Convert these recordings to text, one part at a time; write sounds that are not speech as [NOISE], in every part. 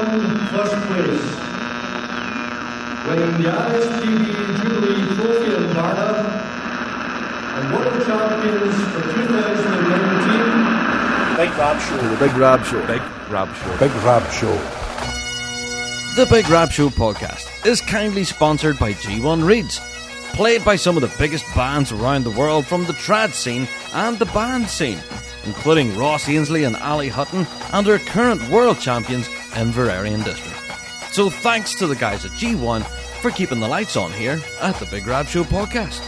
and first place. Winning the ISTV Jubilee Trophy in Varna and World Champions for 2019. Big Rab Show. The Big Rab Show. Big Rab Show. Big Rab Show. The Big Rab Show podcast is kindly sponsored by G1 Reeds played by some of the biggest bands around the world from the trad scene and the band scene, including Ross Ainslie and Ali Hutton and our current world champions Inveraray and District. So thanks to the guys at G1 for keeping the lights on here at the Big Rab Show podcast.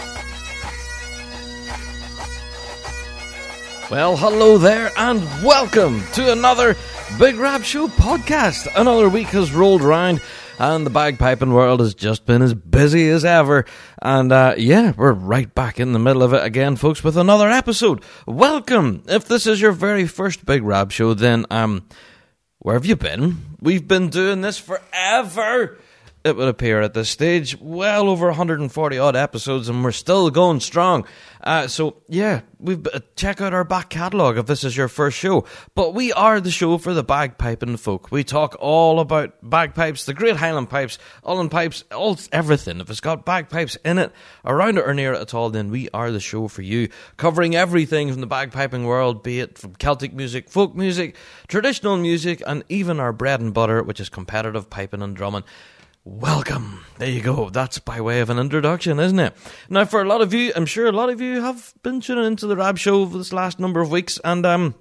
Well, hello there, and welcome to another Big Rab Show podcast. Another week has rolled around, and the bagpiping world has just been as busy as ever. And uh, yeah, we're right back in the middle of it again, folks, with another episode. Welcome! If this is your very first Big Rab Show, then um, where have you been? We've been doing this forever it would appear at this stage. Well over 140 odd episodes, and we're still going strong. Uh, so yeah, we've uh, check out our back catalogue if this is your first show. But we are the show for the bagpiping folk. We talk all about bagpipes, the Great Highland pipes, Uilleann pipes, all everything. If it's got bagpipes in it, around it or near it at all, then we are the show for you, covering everything from the bagpiping world, be it from Celtic music, folk music, traditional music, and even our bread and butter, which is competitive piping and drumming. Welcome. There you go. That's by way of an introduction, isn't it? Now, for a lot of you, I'm sure a lot of you have been tuning into the Rab Show for this last number of weeks, and um,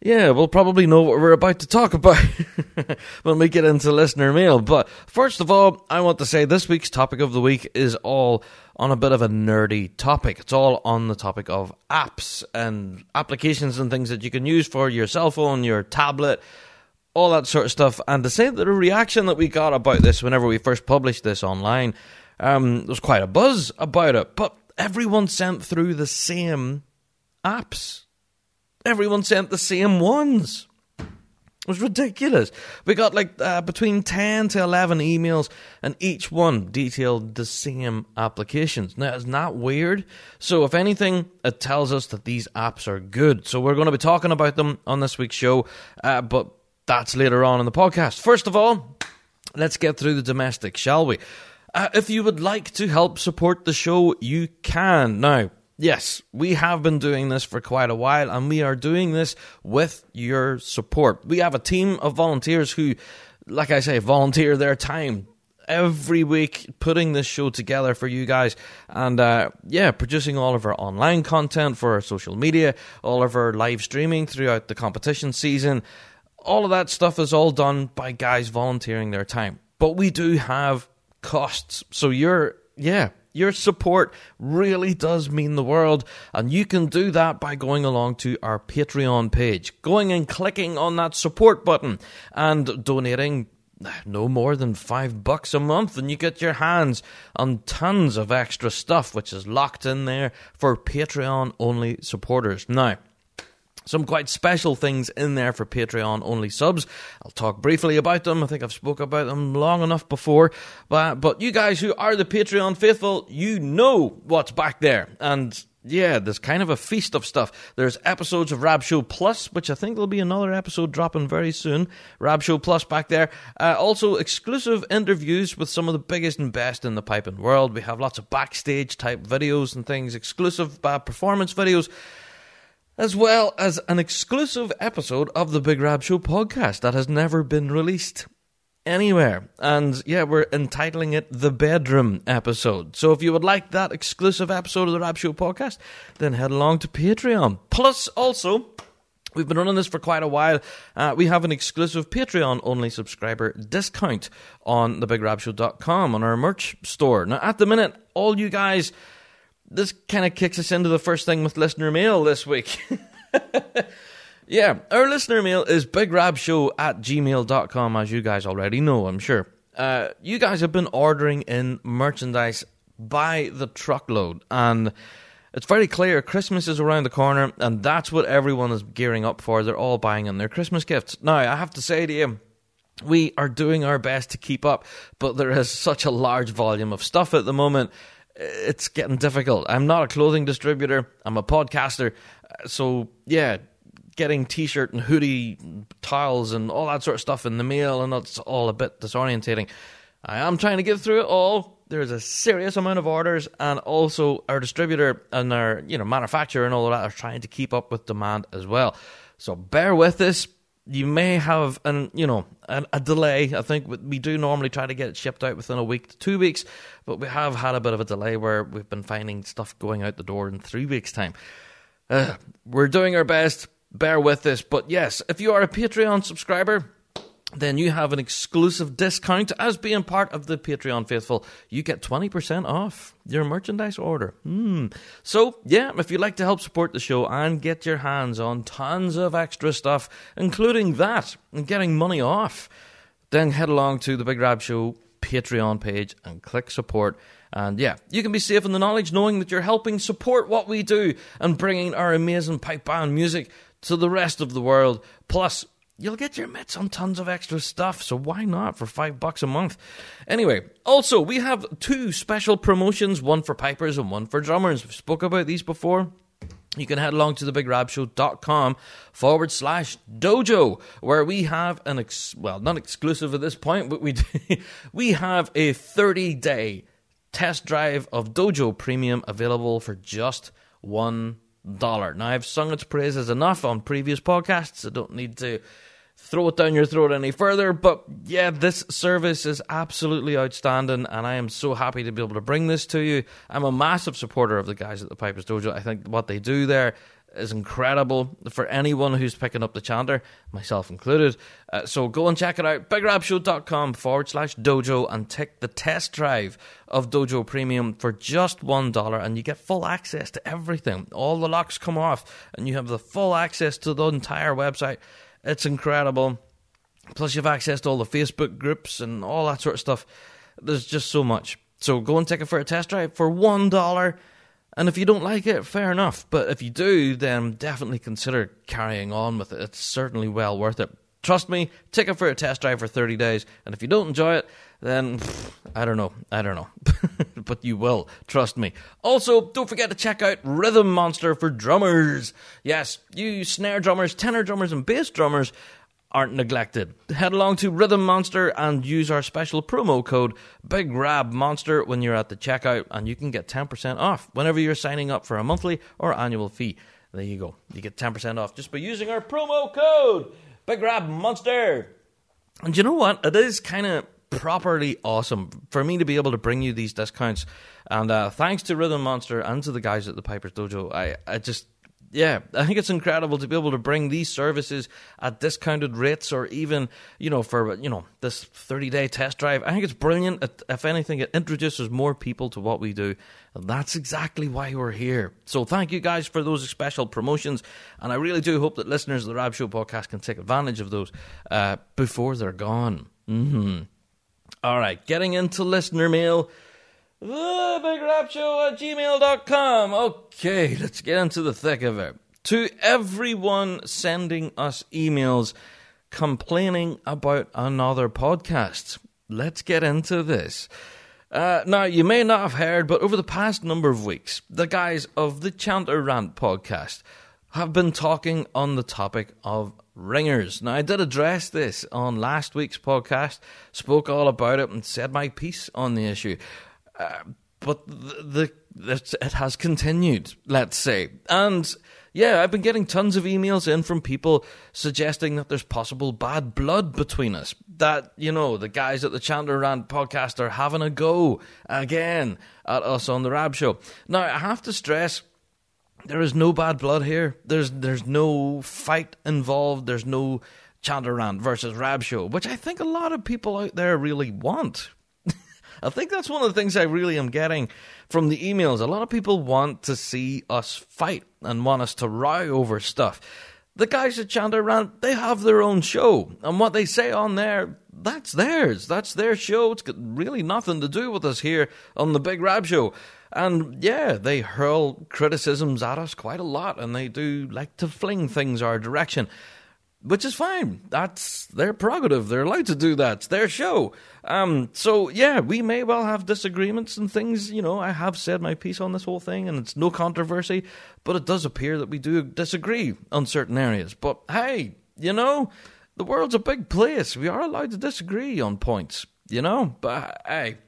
yeah, we'll probably know what we're about to talk about [LAUGHS] when we get into listener mail. But first of all, I want to say this week's topic of the week is all on a bit of a nerdy topic. It's all on the topic of apps and applications and things that you can use for your cell phone, your tablet all that sort of stuff. And to say that the reaction that we got about this whenever we first published this online, um, there was quite a buzz about it. But everyone sent through the same apps. Everyone sent the same ones. It was ridiculous. We got like uh, between 10 to 11 emails, and each one detailed the same applications. Now, isn't that weird? So, if anything, it tells us that these apps are good. So, we're going to be talking about them on this week's show. Uh, but that's later on in the podcast. First of all, let's get through the domestic, shall we? Uh, if you would like to help support the show, you can. Now, yes, we have been doing this for quite a while, and we are doing this with your support. We have a team of volunteers who, like I say, volunteer their time every week putting this show together for you guys and uh, yeah producing all of our online content for our social media all of our live streaming throughout the competition season all of that stuff is all done by guys volunteering their time. But we do have costs. So your yeah, your support really does mean the world. And you can do that by going along to our Patreon page, going and clicking on that support button and donating no more than five bucks a month, and you get your hands on tons of extra stuff, which is locked in there for Patreon only supporters. Now, some quite special things in there for Patreon only subs. I'll talk briefly about them. I think I've spoke about them long enough before. But but you guys who are the Patreon faithful, you know what's back there. And yeah, there's kind of a feast of stuff. There's episodes of Rab Show Plus, which I think there'll be another episode dropping very soon. Rab Show Plus back there. Uh, also, exclusive interviews with some of the biggest and best in the piping world. We have lots of backstage type videos and things, exclusive uh, performance videos as well as an exclusive episode of the Big Rab Show podcast that has never been released anywhere. And yeah, we're entitling it the bedroom episode. So if you would like that exclusive episode of the Rab Show podcast, then head along to Patreon. Plus, also, We've been running this for quite a while. Uh, we have an exclusive Patreon only subscriber discount on thebigrabshow.com on our merch store. Now, at the minute, all you guys this kind of kicks us into the first thing with listener mail this week. [LAUGHS] yeah, our listener mail is bigrabshow at gmail.com, as you guys already know, I'm sure. Uh, you guys have been ordering in merchandise by the truckload, and it's very clear Christmas is around the corner, and that's what everyone is gearing up for. They're all buying in their Christmas gifts. Now, I have to say to you, we are doing our best to keep up, but there is such a large volume of stuff at the moment it's getting difficult. I'm not a clothing distributor. I'm a podcaster. Uh, so yeah, getting t-shirt and hoodie, t- towels and all that sort of stuff in the mail, and it's all a bit disorientating. I am trying to get through it all. There's a serious amount of orders, and also our distributor and our you know manufacturer and all of that are trying to keep up with demand as well. So bear with us. You may have an you know a, a delay. I think we do normally try to get it shipped out within a week to two weeks, but we have had a bit of a delay where we've been finding stuff going out the door in three weeks' time. Uh, we're doing our best. Bear with us. But yes, if you are a Patreon subscriber, then you have an exclusive discount as being part of the Patreon faithful. You get 20% off your merchandise order. Hmm. So, yeah, if you'd like to help support the show and get your hands on tons of extra stuff, including that and getting money off, then head along to the Big Rab Show Patreon page and click support. And yeah, you can be safe in the knowledge knowing that you're helping support what we do and bringing our amazing pipe band music to the rest of the world. Plus, you'll get your mitts on tons of extra stuff, so why not for five bucks a month? Anyway, also, we have two special promotions one for pipers and one for drummers. We've spoke about these before. You can head along to thebigrabshow.com forward slash dojo, where we have an, ex- well, not exclusive at this point, but we, [LAUGHS] we have a 30 day test drive of Dojo Premium available for just one dollar. Now I've sung its praises enough on previous podcasts. I don't need to throw it down your throat any further. But yeah, this service is absolutely outstanding, and I am so happy to be able to bring this to you. I'm a massive supporter of the guys at the Pipers Dojo. I think what they do there is incredible for anyone who's picking up the chanter, myself included. Uh, so go and check it out, bigrabshow.com forward slash dojo and take the test drive of Dojo Premium for just $1 and you get full access to everything. All the locks come off and you have the full access to the entire website. It's incredible. Plus, you have access to all the Facebook groups and all that sort of stuff. There's just so much. So go and take it for a test drive for $1 and if you don't like it, fair enough. But if you do, then definitely consider carrying on with it. It's certainly well worth it. Trust me, take it for a test drive for 30 days. And if you don't enjoy it, then pff, I don't know. I don't know. [LAUGHS] but you will. Trust me. Also, don't forget to check out Rhythm Monster for drummers. Yes, you snare drummers, tenor drummers, and bass drummers aren't neglected. Head along to Rhythm Monster and use our special promo code Big Rab Monster when you're at the checkout, and you can get 10% off whenever you're signing up for a monthly or annual fee. There you go. You get 10% off just by using our promo code Big Rab Monster. And you know what? It is kind of properly awesome for me to be able to bring you these discounts. And uh, thanks to Rhythm Monster and to the guys at the Pipers Dojo, I, I just yeah, I think it's incredible to be able to bring these services at discounted rates, or even you know for you know this thirty day test drive. I think it's brilliant. If anything, it introduces more people to what we do, and that's exactly why we're here. So thank you guys for those special promotions, and I really do hope that listeners of the Rab Show podcast can take advantage of those uh, before they're gone. Mm-hmm. All right, getting into listener mail the Big Rab Show at gmail.com. Okay, let's get into the thick of it. To everyone sending us emails complaining about another podcast, let's get into this. Uh, now, you may not have heard, but over the past number of weeks, the guys of the Chanter Rant podcast have been talking on the topic of ringers. Now, I did address this on last week's podcast, spoke all about it, and said my piece on the issue. Uh, but the, the it has continued, let's say, and yeah, I've been getting tons of emails in from people suggesting that there's possible bad blood between us. That, you know, the guys at the Chanter Rant podcast are having a go again at us on the Rab Show. Now, I have to stress there is no bad blood here. There's there's no fight involved. There's no Chanter Rant versus Rab Show, which I think a lot of people out there really want. I think that's one of the things I really am getting from the emails. A lot of people want to see us fight and want us to row over stuff. The guys at Chanter Rant, they have their own show, and what they say on there, that's theirs. That's their show. It's got really nothing to do with us here on the Big Rab Show. And yeah, they hurl criticisms at us quite a lot, and they do like to fling things our direction which is fine. That's their prerogative. They're allowed to do that. It's their show. Um, so yeah, we may well have disagreements and things. You know, I have said my piece on this whole thing, and it's no controversy. But it does appear that we do disagree on certain areas. But hey, you know, the world's a big place. We are allowed to disagree on points, you know? But hey,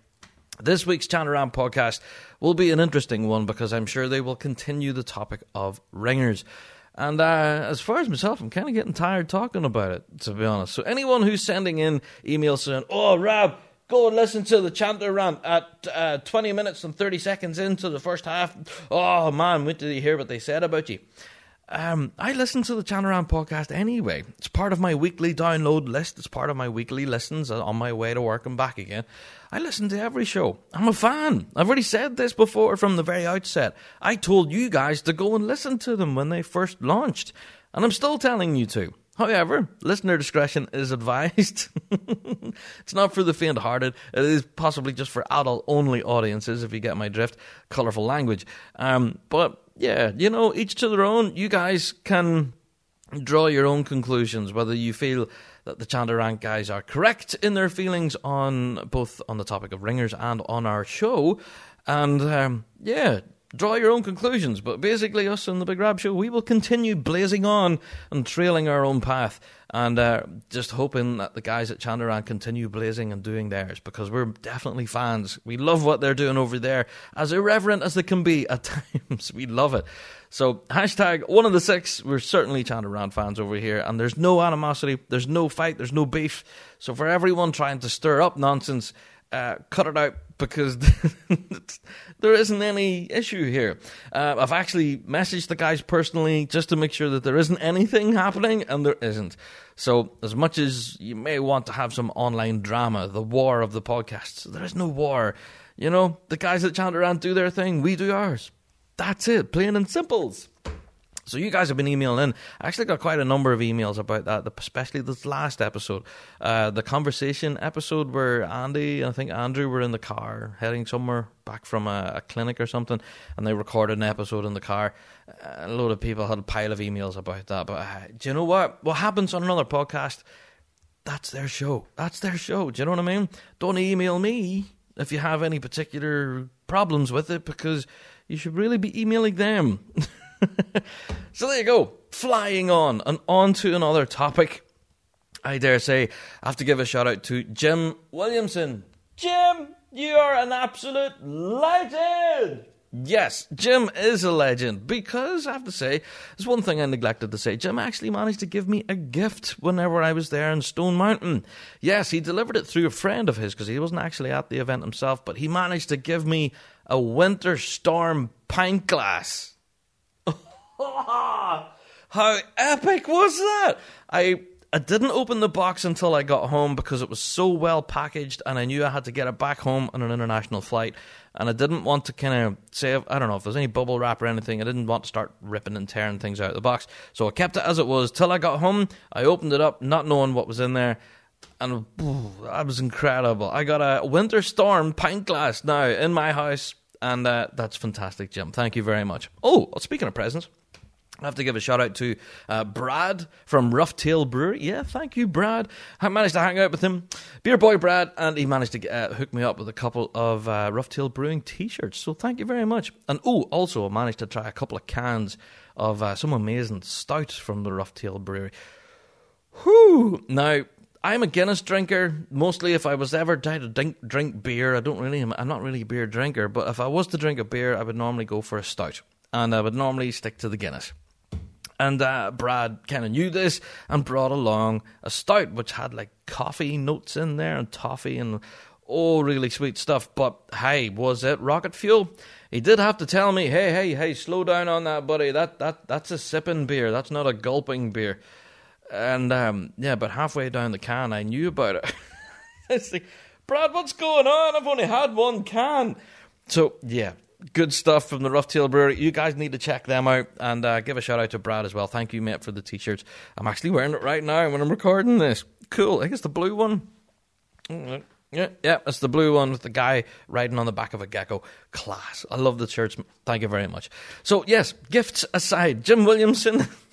this week's Chanter Rant podcast will be an interesting one because I'm sure they will continue the topic of ringers. And uh, as far as myself, I'm kind of getting tired talking about it, to be honest. So anyone who's sending in emails saying, "Oh, Rob, go and listen to the chanter rant at uh, 20 minutes and 30 seconds into the first half," oh man, wait till you hear what they said about you. Um, I listen to the Chanter Rant podcast anyway. It's part of my weekly download list. It's part of my weekly listens on my way to work and back again. I listen to every show. I'm a fan. I've already said this before from the very outset. I told you guys to go and listen to them when they first launched, and I'm still telling you to. However, listener discretion is [LAUGHS] advised. it's not for the faint hearted. It is possibly just for adult only audiences, if you get my drift. Colourful language. Um, but yeah, you know, each to their own. You guys can draw your own conclusions, whether you feel that the Chanter Rant guys are correct in their feelings on both on the topic of ringers and on our show. And um, yeah, draw your own conclusions. But basically, us and the Big Rab Show, we will continue blazing on and trailing our own path, and uh, just hoping that the guys at Chanter Rant continue blazing and doing theirs because we're definitely fans. We love what they're doing over there, as irreverent as they can be at [LAUGHS] times. we love it. So hashtag one of the six. We're certainly Chanter Rant fans over here, and there's no animosity, there's no fight, there's no beef. So for everyone trying to stir up nonsense uh, cut it out because [LAUGHS] there isn't any issue here. Uh, I've actually messaged the guys personally just to make sure that there isn't anything happening, and there isn't. So, as much as you may want to have some online drama, the war of the podcasts, there is no war. You know, the guys at Chanter Rant do their thing, we do ours. That's it, plain and simples. So you guys have been emailing in. I actually got quite a number of emails about that, especially this last episode, uh, the conversation episode where Andy and I think Andrew were in the car heading somewhere back from a, a clinic or something, and they recorded an episode in the car. a load of people had a pile of emails about that. But uh, do you know what? What happens on another podcast? That's their show. That's their show. Do you know what I mean? Don't email me if you have any particular problems with it because you should really be emailing them. [LAUGHS] [LAUGHS] so there you go, flying on and on to another topic. I dare say I have to give a shout out to Jim Williamson. Jim, you are an absolute legend. Yes, Jim is a legend because I have to say, there's one thing I neglected to say. Jim actually managed to give me a gift whenever I was there in Stone Mountain. Yes, he delivered it through a friend of his because he wasn't actually at the event himself, but he managed to give me a Winter Storm pint glass. [LAUGHS] How epic was that? I I didn't open the box until I got home because it was so well packaged and I knew I had to get it back home on an international flight. And I didn't want to kind of say, I don't know if there's any bubble wrap or anything. I didn't want to start ripping and tearing things out of the box. So I kept it as it was till I got home. I opened it up, not knowing what was in there. And ooh, that was incredible. I got a Winter Storm pint glass now in my house. And uh, that's fantastic, Jim. Thank you very much. Oh, speaking of presents. I have to give a shout out to uh, Brad from Roughtail Brewery. Yeah, thank you, Brad. I managed to hang out with him, beer boy Brad, and he managed to uh, hook me up with a couple of uh, Roughtail Brewing T-shirts. So thank you very much. And oh, also I managed to try a couple of cans of uh, some amazing stout from the Roughtail Brewery. Whew! Now I'm a Guinness drinker. Mostly, if I was ever to drink, drink beer, I don't really. I'm not really a beer drinker, but if I was to drink a beer, I would normally go for a stout, and I would normally stick to the Guinness. And uh, Brad kind of knew this and brought along a stout which had like coffee notes in there and toffee and oh, really sweet stuff. But hey, was it rocket fuel? He did have to tell me, hey, hey, hey, slow down on that, buddy. That that that's a sipping beer. That's not a gulping beer. And um, yeah, but halfway down the can, I knew about it. [LAUGHS] it's like, Brad, what's going on? I've only had one can. So yeah, good stuff from the Roughtail Brewery. You guys need to check them out and uh, give a shout out to Brad as well. Thank you, mate, for the t-shirts. I'm actually wearing it right now when I'm recording this. Cool. I think it's the blue one. Mm-hmm. Yeah, yeah, it's the blue one with the guy riding on the back of a gecko. Class. I love the shirts. Thank you very much. So, yes, gifts aside, Jim Williamson. [LAUGHS]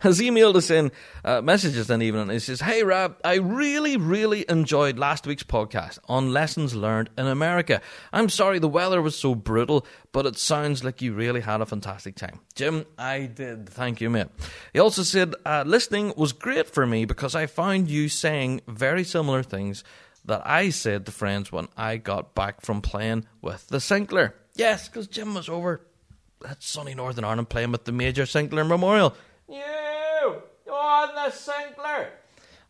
has emailed us in uh, messages then even and he says, Hey rob I really, really enjoyed last week's podcast on lessons learned in America. I'm sorry the weather was so brutal, but it sounds like you really had a fantastic time. Jim, I did. Thank you, mate. He also said, uh, listening was great for me because I found you saying very similar things that I said to friends when I got back from playing with the Sinclair. Yes, because Jim was over at sunny Northern Ireland playing with the Major Sinclair Memorial. You on the Sinclair.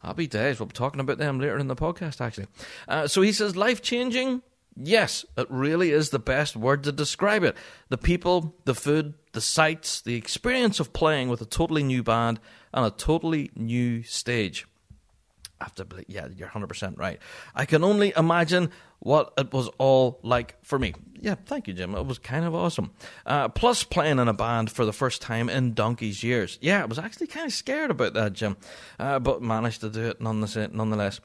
Happy days. We'll be talking about them later in the podcast, actually. Uh, so he says, life changing. Yes, it really is the best word to describe it. The people, the food, the sights, the experience of playing with a totally new band and a totally new stage. I have to believe, yeah, you're 100% right. I can only imagine what it was all like for me. Yeah, thank you, Jim. It was kind of awesome. Uh, plus, playing in a band for the first time in donkey's years. Yeah, I was actually kind of scared about that, Jim, uh, but managed to do it nonetheless.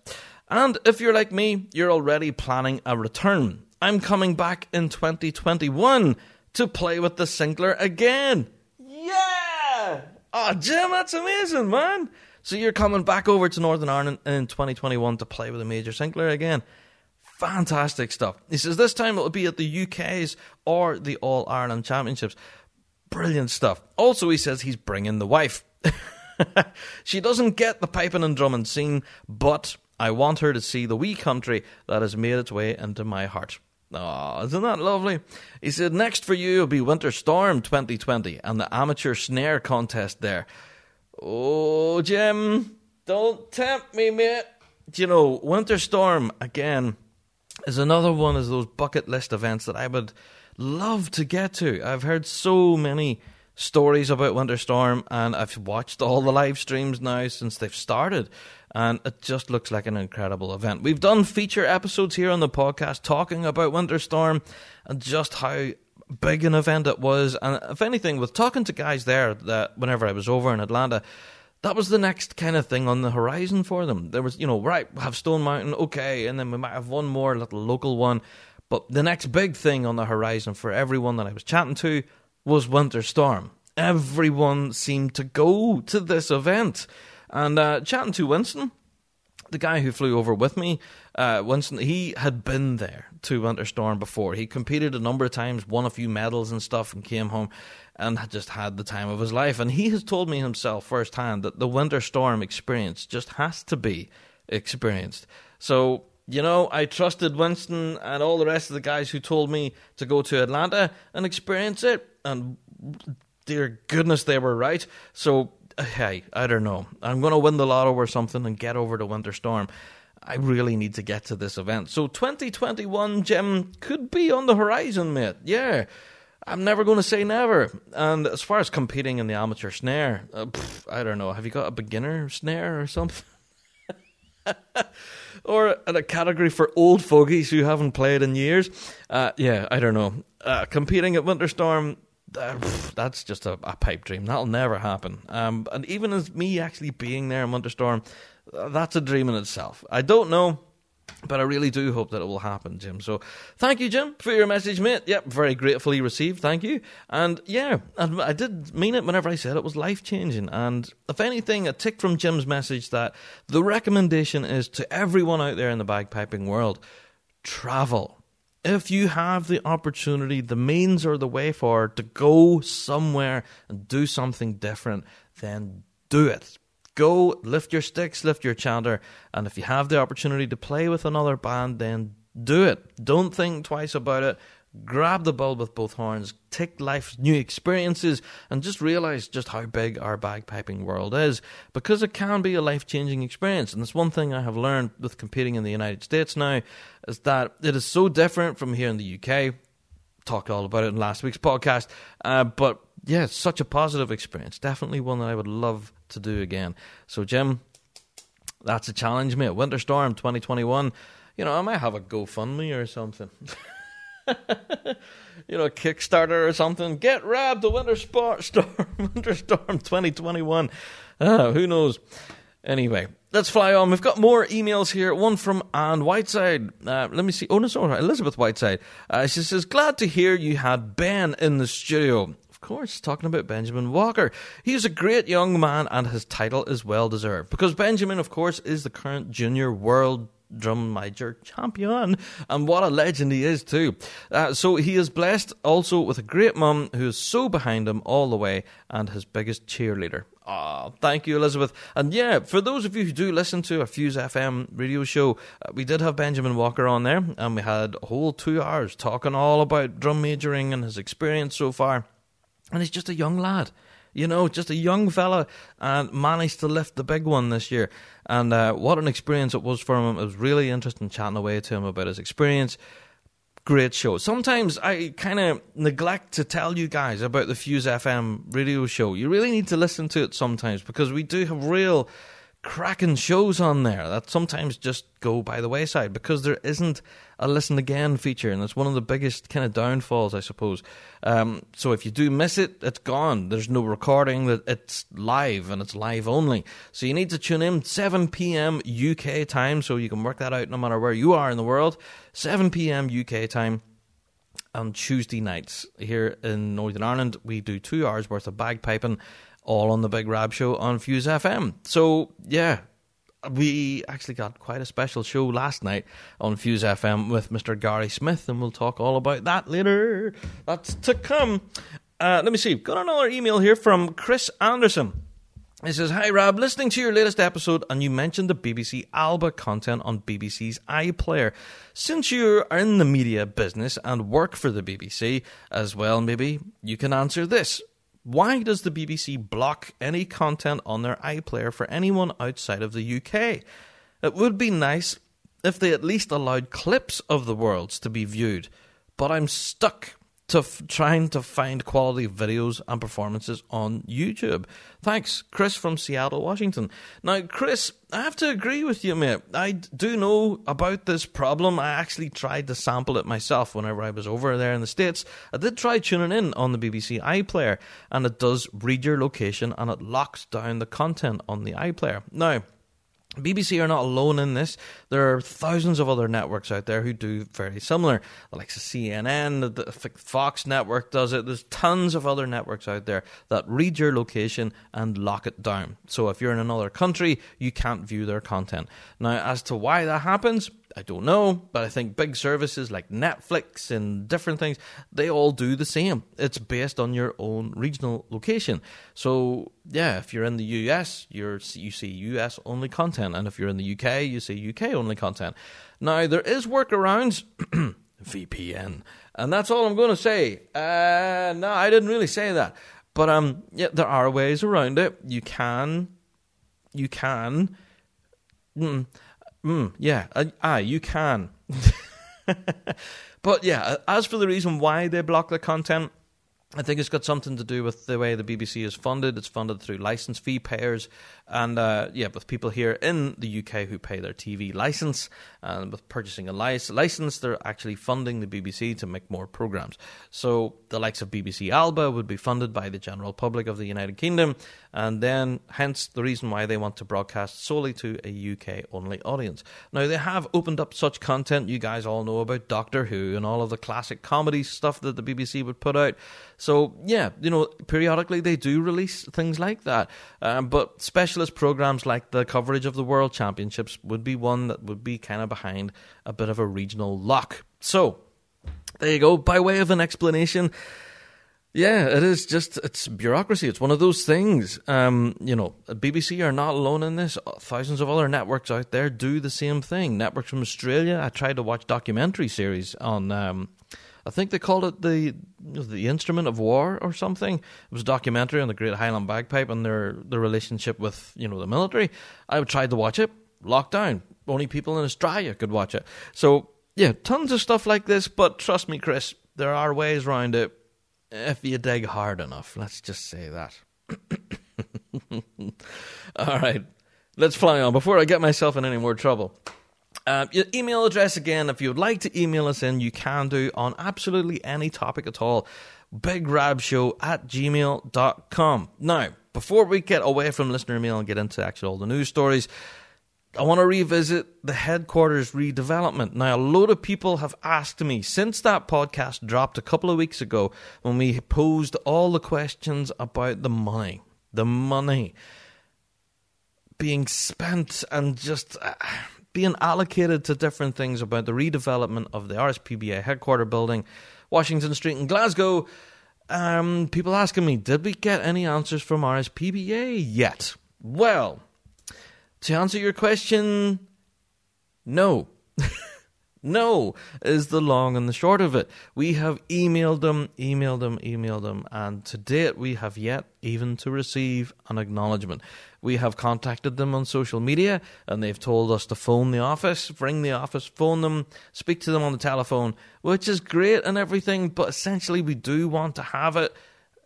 And if you're like me, you're already planning a return. I'm coming back in 2021 to play with the Sinclair again. Yeah! Oh, Jim, that's amazing, man. So you're coming back over to Northern Ireland in 2021 to play with a Major Sinclair again. Fantastic stuff. He says this time it will be at the UK's or the All Ireland Championships. Brilliant stuff. Also, he says he's bringing the wife. [LAUGHS] she doesn't get the piping and drumming scene, but I want her to see the wee country that has made its way into my heart. Oh, isn't that lovely? He said, next for you will be Winter Storm 2020 and the amateur snare contest there. Oh, Jim, don't tempt me, mate. Do you know, Winter Storm, again, is another one of those bucket list events that I would love to get to. I've heard so many stories about Winter Storm, and I've watched all the live streams now since they've started, and it just looks like an incredible event. We've done feature episodes here on the podcast talking about Winter Storm and just how big an event it was, and if anything, with talking to guys there that whenever I was over in Atlanta that was the next kind of thing on the horizon for them. There was, you know, right, have Stone Mountain, okay, and then we might have one more little local one. But the next big thing on the horizon for everyone that I was chatting to was Winter Storm. Everyone seemed to go to this event. And uh, chatting to Winston, the guy who flew over with me, uh, Winston, he had been there to Winter Storm before. He competed a number of times, won a few medals and stuff, and came home and had just had the time of his life. And he has told me himself firsthand that the winter storm experience just has to be experienced. So, you know, I trusted Winston and all the rest of the guys who told me to go to Atlanta and experience it. And dear goodness, they were right. So, hey, I don't know. I'm going to win the lotto or something and get over to Winter Storm. I really need to get to this event. So 2021 Jim could be on the horizon, mate. Yeah. I'm never going to say never. And as far as competing in the amateur snare, uh, pff, I don't know. Have you got a beginner snare or something? [LAUGHS] or a category for old fogies who haven't played in years? Uh, yeah, I don't know. Uh, competing at Winterstorm, uh, that's just a, a, pipe dream. That'll never happen. Um, and even as me actually being there in Winterstorm, uh, that's a dream in itself. I don't know but I really do hope that it will happen, Jim. So thank you, Jim, for your message, mate. Yep, very gratefully received. Thank you. And yeah, I did mean it whenever I said it was life changing. And if anything, a tick from Jim's message that the recommendation is to everyone out there in the bagpiping world travel. If you have the opportunity, the means or the way forward to go somewhere and do something different, then do it go lift your sticks, lift your chanter, and if you have the opportunity to play with another band, then do it. Don't think twice about it. Grab the bull with both horns, take life's new experiences, and just realize just how big our bagpiping world is because it can be a life changing experience. And that's one thing I have learned with competing in the United States now is that it is so different from here in the UK. Talked all about it in last week's podcast, uh, but yeah, it's such a positive experience. Definitely one that I would love to do again. So, Jim, that's a challenge, mate. Winter Storm 2021. You know, I might have a GoFundMe or something. [LAUGHS] you know, Kickstarter or something. Get Rab the Winter [LAUGHS] Storm, Winter Storm 2021. Uh, who knows? Anyway, let's fly on. We've got more emails here. One from Anne Whiteside. Uh, let me see. Oh, no, sorry, Elizabeth Whiteside. Uh, she says, Glad to hear you had Ben in the studio of course, talking about Benjamin Walker. He's a great young man, and his title is well deserved because Benjamin, of course, is the current junior world drum major champion, and what a legend he is too. Uh, so he is blessed also with a great mum who is so behind him all the way, and his biggest cheerleader. Oh, thank you, Elizabeth. And yeah, for those of you who do listen to a Fuse FM radio show, uh, we did have Benjamin Walker on there, and we had a whole two hours talking all about drum majoring and his experience so far. And he's just a young lad you know, just a young fella and managed to lift the big one this year. And uh, what an experience it was for him. It was really interesting chatting away to him about his experience. Great show. Sometimes I kind of neglect to tell you guys about the Fuse FM radio show. You really need to listen to it sometimes because we do have real cracking shows on there that sometimes just go by the wayside because there isn't a listen again feature, and it's one of the biggest kind of downfalls, I suppose. Um, so if you do miss it, it's gone. There's no recording. That it's live and it's live only. So you need to tune in 7 p.m. UK time, so you can work that out no matter where you are in the world. 7 p.m. UK time on Tuesday nights here in Northern Ireland. We do two hours worth of bagpiping all on the Big Rab Show on Fuse FM. So, yeah, we actually got quite a special show last night on Fuse FM with Mr. Gary Smith, and we'll talk all about that later. That's to come. Uh, let me see. Got another email here from Chris Anderson. He says, Hi Rab, listening to your latest episode and you mentioned the BBC Alba content on BBC's iPlayer. Since you are in the media business and work for the BBC as well, maybe you can answer this. Why does the BBC block any content on their iPlayer for anyone outside of the UK? It would be nice if they at least allowed clips of the worlds to be viewed, but I'm stuck to f- trying to find quality videos and performances on YouTube. Thanks, Chris from Seattle, Washington. Now, Chris, I have to agree with you, mate. I do know about this problem. I actually tried to sample it myself whenever I was over there in the States. I did try tuning in on the BBC iPlayer, and it does read your location and it locks down the content on the iPlayer. Now, BBC are not alone in this. There are thousands of other networks out there who do very similar. Like the CNN, the Fox network does it. There's tons of other networks out there that read your location and lock it down. So if you're in another country, you can't view their content. Now, as to why that happens, I don't know, but I think big services like Netflix and different things, they all do the same. It's based on your own regional location. So, yeah, if you're in the US, you're you see US only content, and if you're in the UK, you see UK only content. Now, there is workarounds. [CLEARS THROAT] VPN. And that's all I'm going to say. Uh, no, I didn't really say that. But um, yeah, there are ways around it. You can, you can. Mm, Mm, yeah, ah, you can. [LAUGHS] but yeah, as for the reason why they block the content, I think it's got something to do with the way the BBC is funded. It's funded through license fee payers, and uh, yeah, with people here in the UK who pay their TV license, and with purchasing a license, they're actually funding the BBC to make more programs. So the likes of BBC Alba would be funded by the general public of the United Kingdom, and then hence the reason why they want to broadcast solely to a UK only audience. Now they have opened up such content. You guys all know about Doctor Who and all of the classic comedy stuff that the BBC would put out. So yeah, you know, periodically they do release things like that. Um, but specialist programs like the coverage of the World Championships would be one that would be kind of behind a bit of a regional lock. So there you go. By way of an explanation. Yeah, it is just it's bureaucracy. It's one of those things. Um, you know, BBC are not alone in this. Thousands of other networks out there do the same thing. Networks from Australia. I tried to watch documentary series on um, I think they called it the the Instrument of War or something. It was a documentary on the Great Highland Bagpipe and their their relationship with you know the military. I tried to watch it, Lockdown. Only people in Australia could watch it. So yeah, tons of stuff like this. But trust me, Chris, there are ways around it if you dig hard enough. Let's just say that. [LAUGHS] All right, let's fly on before I get myself in any more trouble. Uh, your email address again, if you would like to email us in, you can do on absolutely any topic at all. BigRabShow at gmail.com. Now, before we get away from listener mail and get into actually all the news stories, I want to revisit the headquarters redevelopment. Now, a load of people have asked me since that podcast dropped a couple of weeks ago when we posed all the questions about the money. The money being spent and just uh, being allocated to different things about the redevelopment of the RSPBA headquarter building, Washington Street in Glasgow. Um, people asking me, did we get any answers from RSPBA yet? Well, to answer your question, no. [LAUGHS] no, is the long and the short of it. We have emailed them, emailed them, emailed them, and to date we have yet even to receive an acknowledgement. We have contacted them on social media and they've told us to phone the office, ring the office, phone them, speak to them on the telephone, which is great and everything, but essentially we do want to have it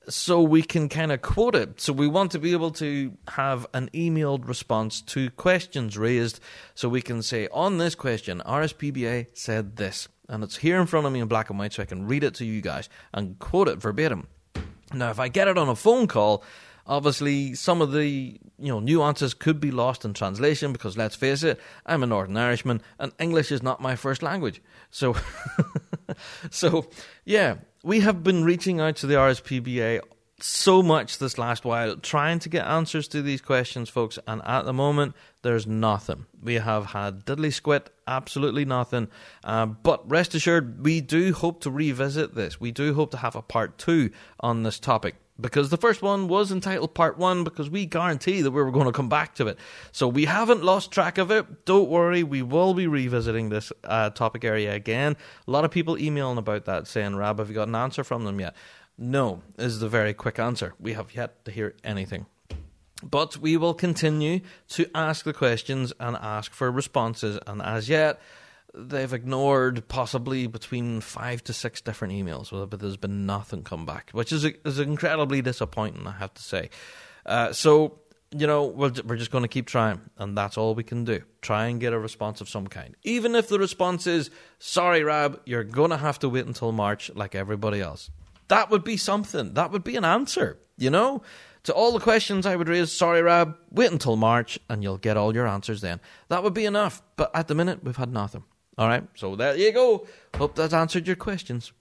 so we can kind of quote it. So we want to be able to have an emailed response to questions raised so we can say, on this question, RSPBA said this. And it's here in front of me in black and white so I can read it to you guys and quote it verbatim. Now, if I get it on a phone call, obviously some of the you know nuances could be lost in translation because let's face it, I'm a Northern Irishman and English is not my first language. So [LAUGHS] so yeah, we have been reaching out to the RSPBA so much this last while trying to get answers to these questions, folks, and at the moment there's nothing. We have had diddly squit, absolutely nothing. Uh, but rest assured, we do hope to revisit this. We do hope to have a part two on this topic because the first one was entitled Part 1 because we guarantee that we were going to come back to it. So we haven't lost track of it. Don't worry, we will be revisiting this uh, topic area again. A lot of people emailing about that saying, Rab, have you got an answer from them yet? No, is the very quick answer. We have yet to hear anything. But we will continue to ask the questions and ask for responses. And as yet, they've ignored possibly between five to six different emails, but there's been nothing come back, which is is incredibly disappointing, I have to say. Uh, so you know we're we're just going to keep trying, and that's all we can do. Try and get a response of some kind, even if the response is "Sorry, Rab, you're going to have to wait until March, like everybody else." That would be something. That would be an answer, you know. To all the questions I would raise, sorry, Rab, wait until March and you'll get all your answers then. That would be enough. But at the minute, we've had nothing. All right, so there you go. Hope that answered your questions.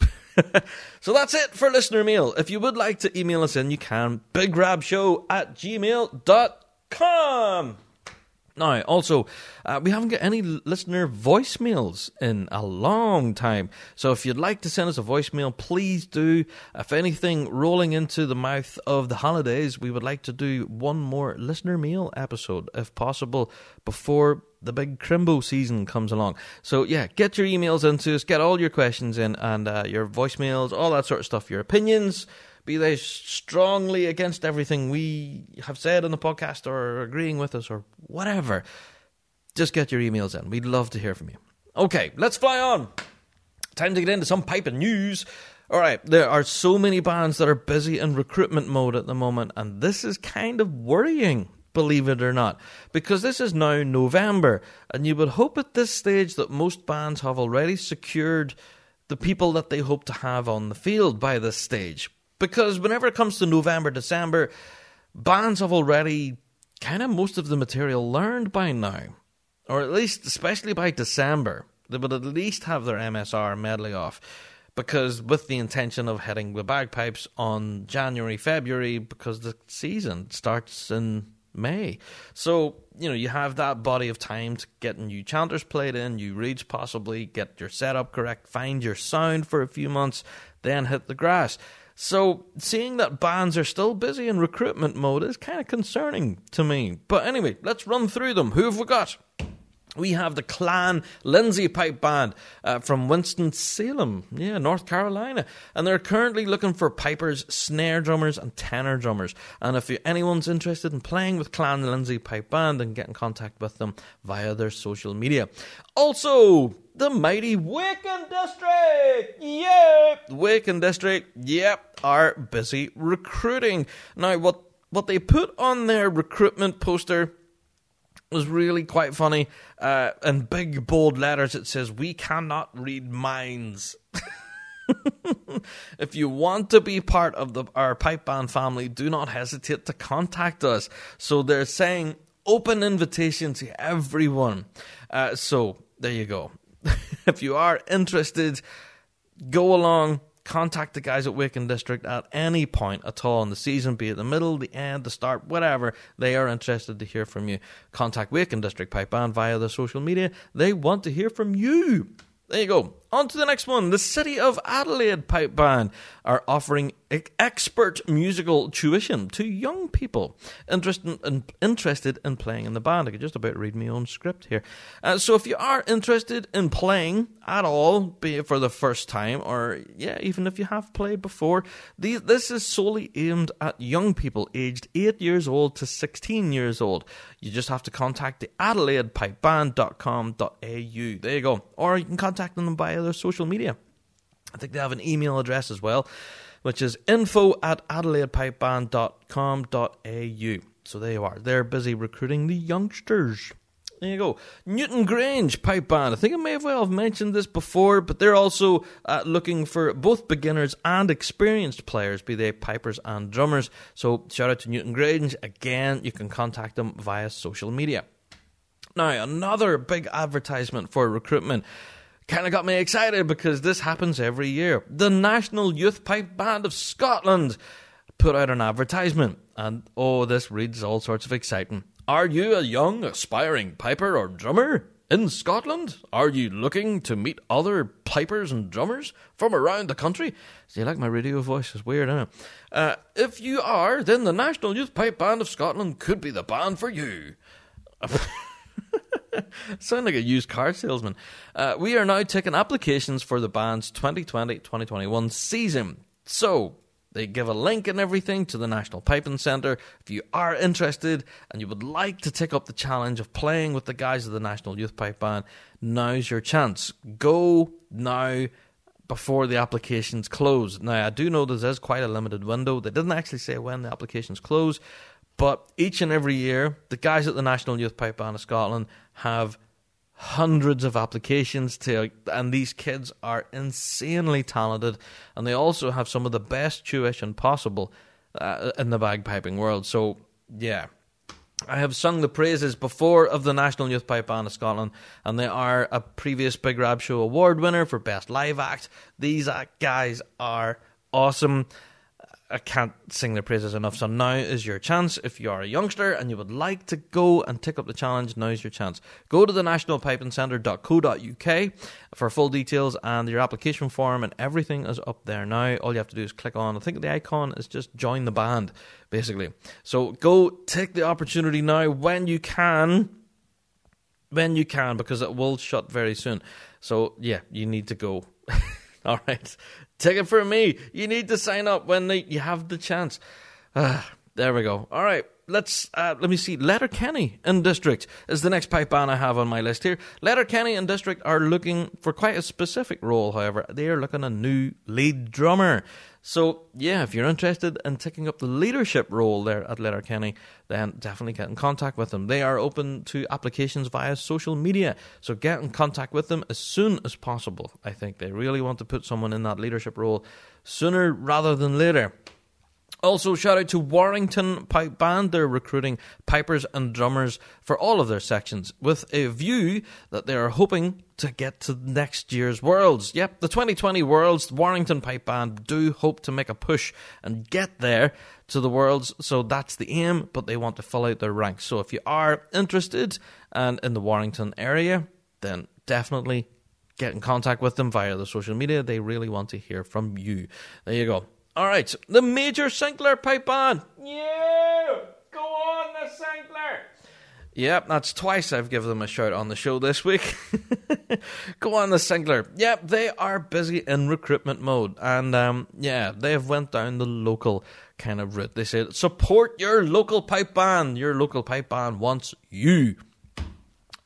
[LAUGHS] so that's it for listener mail. If you would like to email us in, you can. BigRabShow at gmail.com. Now, also, uh, we haven't got any listener voicemails in a long time. So if you'd like to send us a voicemail, please do. If anything, rolling into the mouth of the holidays, we would like to do one more listener mail episode, if possible, before the big Crimbo season comes along. So yeah, get your emails into us, get all your questions in, and uh, your voicemails, all that sort of stuff, your opinions, be they strongly against everything we have said on the podcast or agreeing with us or whatever. Just get your emails in. We'd love to hear from you. Okay, let's fly on. Time to get into some piping news. All right, there are so many bands that are busy in recruitment mode at the moment, and this is kind of worrying believe it or not, because this is now November, and you would hope at this stage that most bands have already secured the people that they hope to have on the field by this stage. Because whenever it comes to November, December, bands have already kind of most of the material learned by now, or at least, especially by December, they would at least have their MSR medley off. Because with the intention of heading the bagpipes on January, February, because the season starts in May. So, you know, you have that body of time to get new chanters played in, new reeds possibly, get your setup correct, find your sound for a few months, then hit the grass. So, seeing that bands are still busy in recruitment mode is kind of concerning to me. But anyway, let's run through them. Who have we got? We have the Clan Lindsay Pipe Band uh, from Winston-Salem, yeah, North Carolina. And they're currently looking for pipers, snare drummers, and tenor drummers. And if anyone's interested in playing with Clan Lindsay Pipe Band, then get in contact with them via their social media. Also, the mighty Waken District! Yep! Waken District, yep, are busy recruiting. Now, what, what they put on their recruitment poster was really quite funny. Uh, in big bold letters, it says, We cannot read minds. [LAUGHS] if you want to be part of the, our pipe band family, do not hesitate to contact us. So they're saying open invitation to everyone. Uh, so there you go. [LAUGHS] if you are interested, go along. Contact the guys at Waken District at any point at all in the season, be it the middle, the end, the start, whatever. They are interested to hear from you. Contact Waken District Pipe Band via the social media. They want to hear from you. There you go. On to the next one. The City of Adelaide Pipe Band are offering expert musical tuition to young people interested in, interested in playing in the band. I could just about read my own script here. Uh, so if you are interested in playing at all, be it for the first time or, yeah, even if you have played before, this is solely aimed at young people aged 8 years old to 16 years old. You just have to contact the AdelaidePipeBand.com.au. There you go. Or you can contact them via their social media. I think they have an email address as well, which is info at adelaidepipeband.com.au. So there you are. They're busy recruiting the youngsters. There you go. Newton Grange Pipe Band. I think I may have well have mentioned this before, but they're also uh, looking for both beginners and experienced players, be they pipers and drummers. So shout out to Newton Grange. Again, you can contact them via social media. Now, another big advertisement for recruitment kind of got me excited because this happens every year. The National Youth Pipe Band of Scotland put out an advertisement, and oh, this reads all sorts of exciting. Are you a young, aspiring piper or drummer? In Scotland, are you looking to meet other pipers and drummers from around the country? See, like my radio voice it's weird, isn't it? Uh, if you are, then the National Youth Pipe Band of Scotland could be the band for you. [LAUGHS] [LAUGHS] [LAUGHS] Sound like a used car salesman. Uh, we are now taking applications for the band's 2020 2021 season. So, they give a link and everything to the National Piping Centre. If you are interested and you would like to take up the challenge of playing with the guys of the National Youth Pipe Band, now's your chance. Go now before the applications close. Now, I do know this is quite a limited window. They didn't actually say when the applications close, but each and every year, the guys at the National Youth Pipe Band of Scotland have hundreds of applications to and these kids are insanely talented and they also have some of the best tuition possible uh, in the bagpiping world so yeah I have sung the praises before of the National Youth Pipe Band of Scotland, and they are a previous Big Rab Show award winner for Best Live Act. These guys are awesome. I can't sing their praises enough. So now is your chance. If you are a youngster and you would like to go and take up the challenge, now is your chance. Go to the nationalpipingcentre.co.uk for full details and your application form and everything is up there now. All you have to do is click on, I think the icon is just join the band, basically. So go take the opportunity now when you can. When you can, because it will shut very soon. So yeah, you need to go. [LAUGHS] All right. Take it from me. You need to sign up when they, you have the chance. Uh, there we go. All right. Let's uh, let me see. Letterkenny and District is the next pipe band I have on my list here. Letterkenny and District are looking for quite a specific role. However, they are looking a new lead drummer. So, yeah, if you're interested in taking up the leadership role there at Letterkenny, then definitely get in contact with them. They are open to applications via social media, so get in contact with them as soon as possible. I think they really want to put someone in that leadership role sooner rather than later. Also, shout out to Warrington Pipe Band. They're recruiting pipers and drummers for all of their sections with a view that they are hoping to get to next year's Worlds. Yep, the 2020 Worlds, Warrington Pipe Band do hope to make a push and get there to the Worlds. So that's the aim, but they want to fill out their ranks. So if you are interested and in the Warrington area, then definitely get in contact with them via the social media. They really want to hear from you. There you go. All right, the Major Sinclair pipe band. Yeah, go on, the Sinclair. Yep, that's twice I've given them a shout on the show this week. [LAUGHS] go on, the Sinclair. Yep, they are busy in recruitment mode, and um, yeah, they have went down the local kind of route. They said support your local pipe band. Your local pipe band wants you.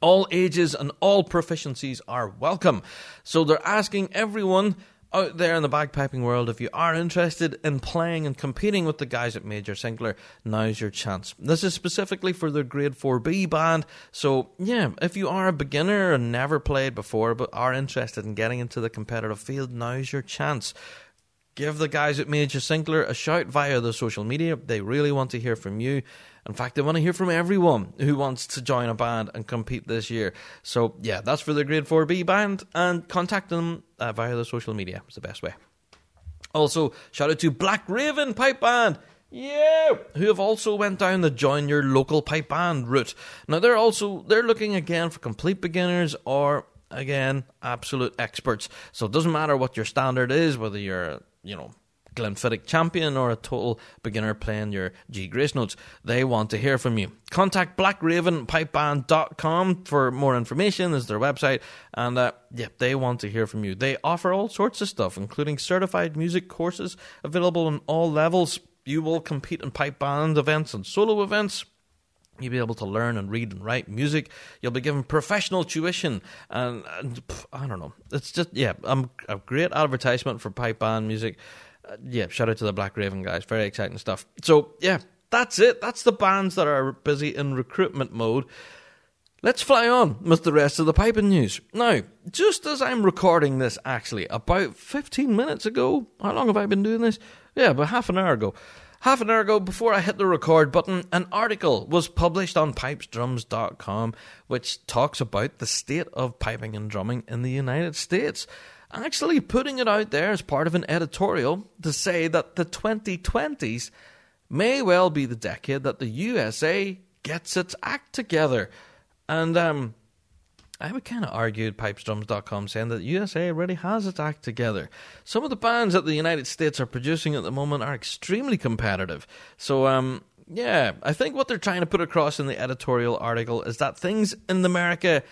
All ages and all proficiencies are welcome. So they're asking everyone out there in the bagpiping world, if you are interested in playing and competing with the guys at Major Sinclair, now's your chance. This is specifically for their Grade 4B band, so yeah, if you are a beginner and never played before but are interested in getting into the competitive field, now's your chance. Give the guys at Major Sinclair a shout via the social media. They really want to hear from you. In fact, they want to hear from everyone who wants to join a band and compete this year. So, yeah, that's for the Grade 4B band, and contact them uh, via the social media. It's the best way. Also, shout out to Black Raven Pipe Band. Yeah, who have also went down the join your local pipe band route. Now they're also they're looking again for complete beginners or again absolute experts. So it doesn't matter what your standard is, whether you're you know Glenfiddich champion or a total beginner playing your G Grace notes. They want to hear from you. Contact blackravenpipeband.com for more information, is their website. And uh, yeah, they want to hear from you. They offer all sorts of stuff, including certified music courses available on all levels. You will compete in pipe band events and solo events. You'll be able to learn and read and write music. You'll be given professional tuition, and, and I don't know. It's just yeah, um, a great advertisement for pipe band music uh, yeah, shout out to the Black Raven guys. Very exciting stuff. So, yeah, that's it. That's the bands that are busy in recruitment mode. Let's fly on with the rest of the piping news. Now, just as I'm recording this, actually, about 15 minutes ago, how long have I been doing this? Yeah, about half an hour ago. Half an hour ago, before I hit the record button, an article was published on pipesdrums.com which talks about the state of piping and drumming in the United States actually putting it out there as part of an editorial to say that the 2020s may well be the decade that the USA gets its act together. And um, I would kind of argued pipesdrums.com saying that the USA already has its act together. Some of the bands that the United States are producing at the moment are extremely competitive. So, um, yeah, I think what they're trying to put across in the editorial article is that things in America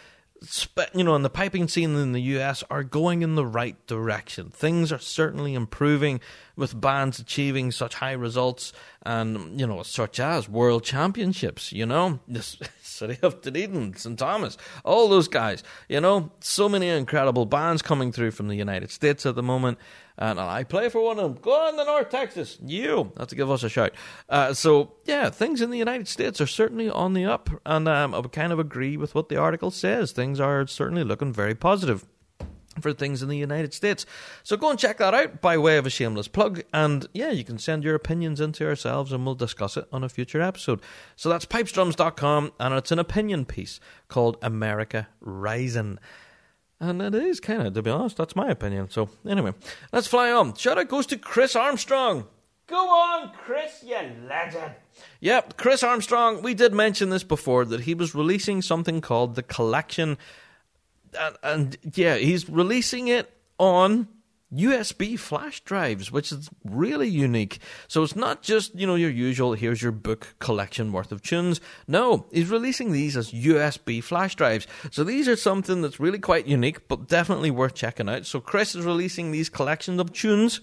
you know, and the piping scene in the US are going in the right direction. Things are certainly improving with bands achieving such high results and, you know, such as world championships, you know, [LAUGHS] the city of Dunedin, St. Thomas, all those guys, you know, so many incredible bands coming through from the United States at the moment. And I play for one of them. Go on the North Texas. You have to give us a shout. Uh, so yeah, things in the United States are certainly on the up, and um, I would kind of agree with what the article says. Things are certainly looking very positive for things in the United States. So go and check that out by way of a shameless plug. And yeah, you can send your opinions into ourselves and we'll discuss it on a future episode. So that's pipesdrums.com and it's an opinion piece called America Rising. And it is kind of, to be honest, that's my opinion. So anyway, let's fly on. Shout out goes to Chris Armstrong. Go on, Chris, you legend. Yep, Chris Armstrong. We did mention this before that he was releasing something called the Collection and, and yeah, he's releasing it on USB flash drives, which is really unique. So it's not just, you know, your usual, here's your book collection worth of tunes. No, he's releasing these as USB flash drives. So these are something that's really quite unique, but definitely worth checking out. So Chris is releasing these collections of tunes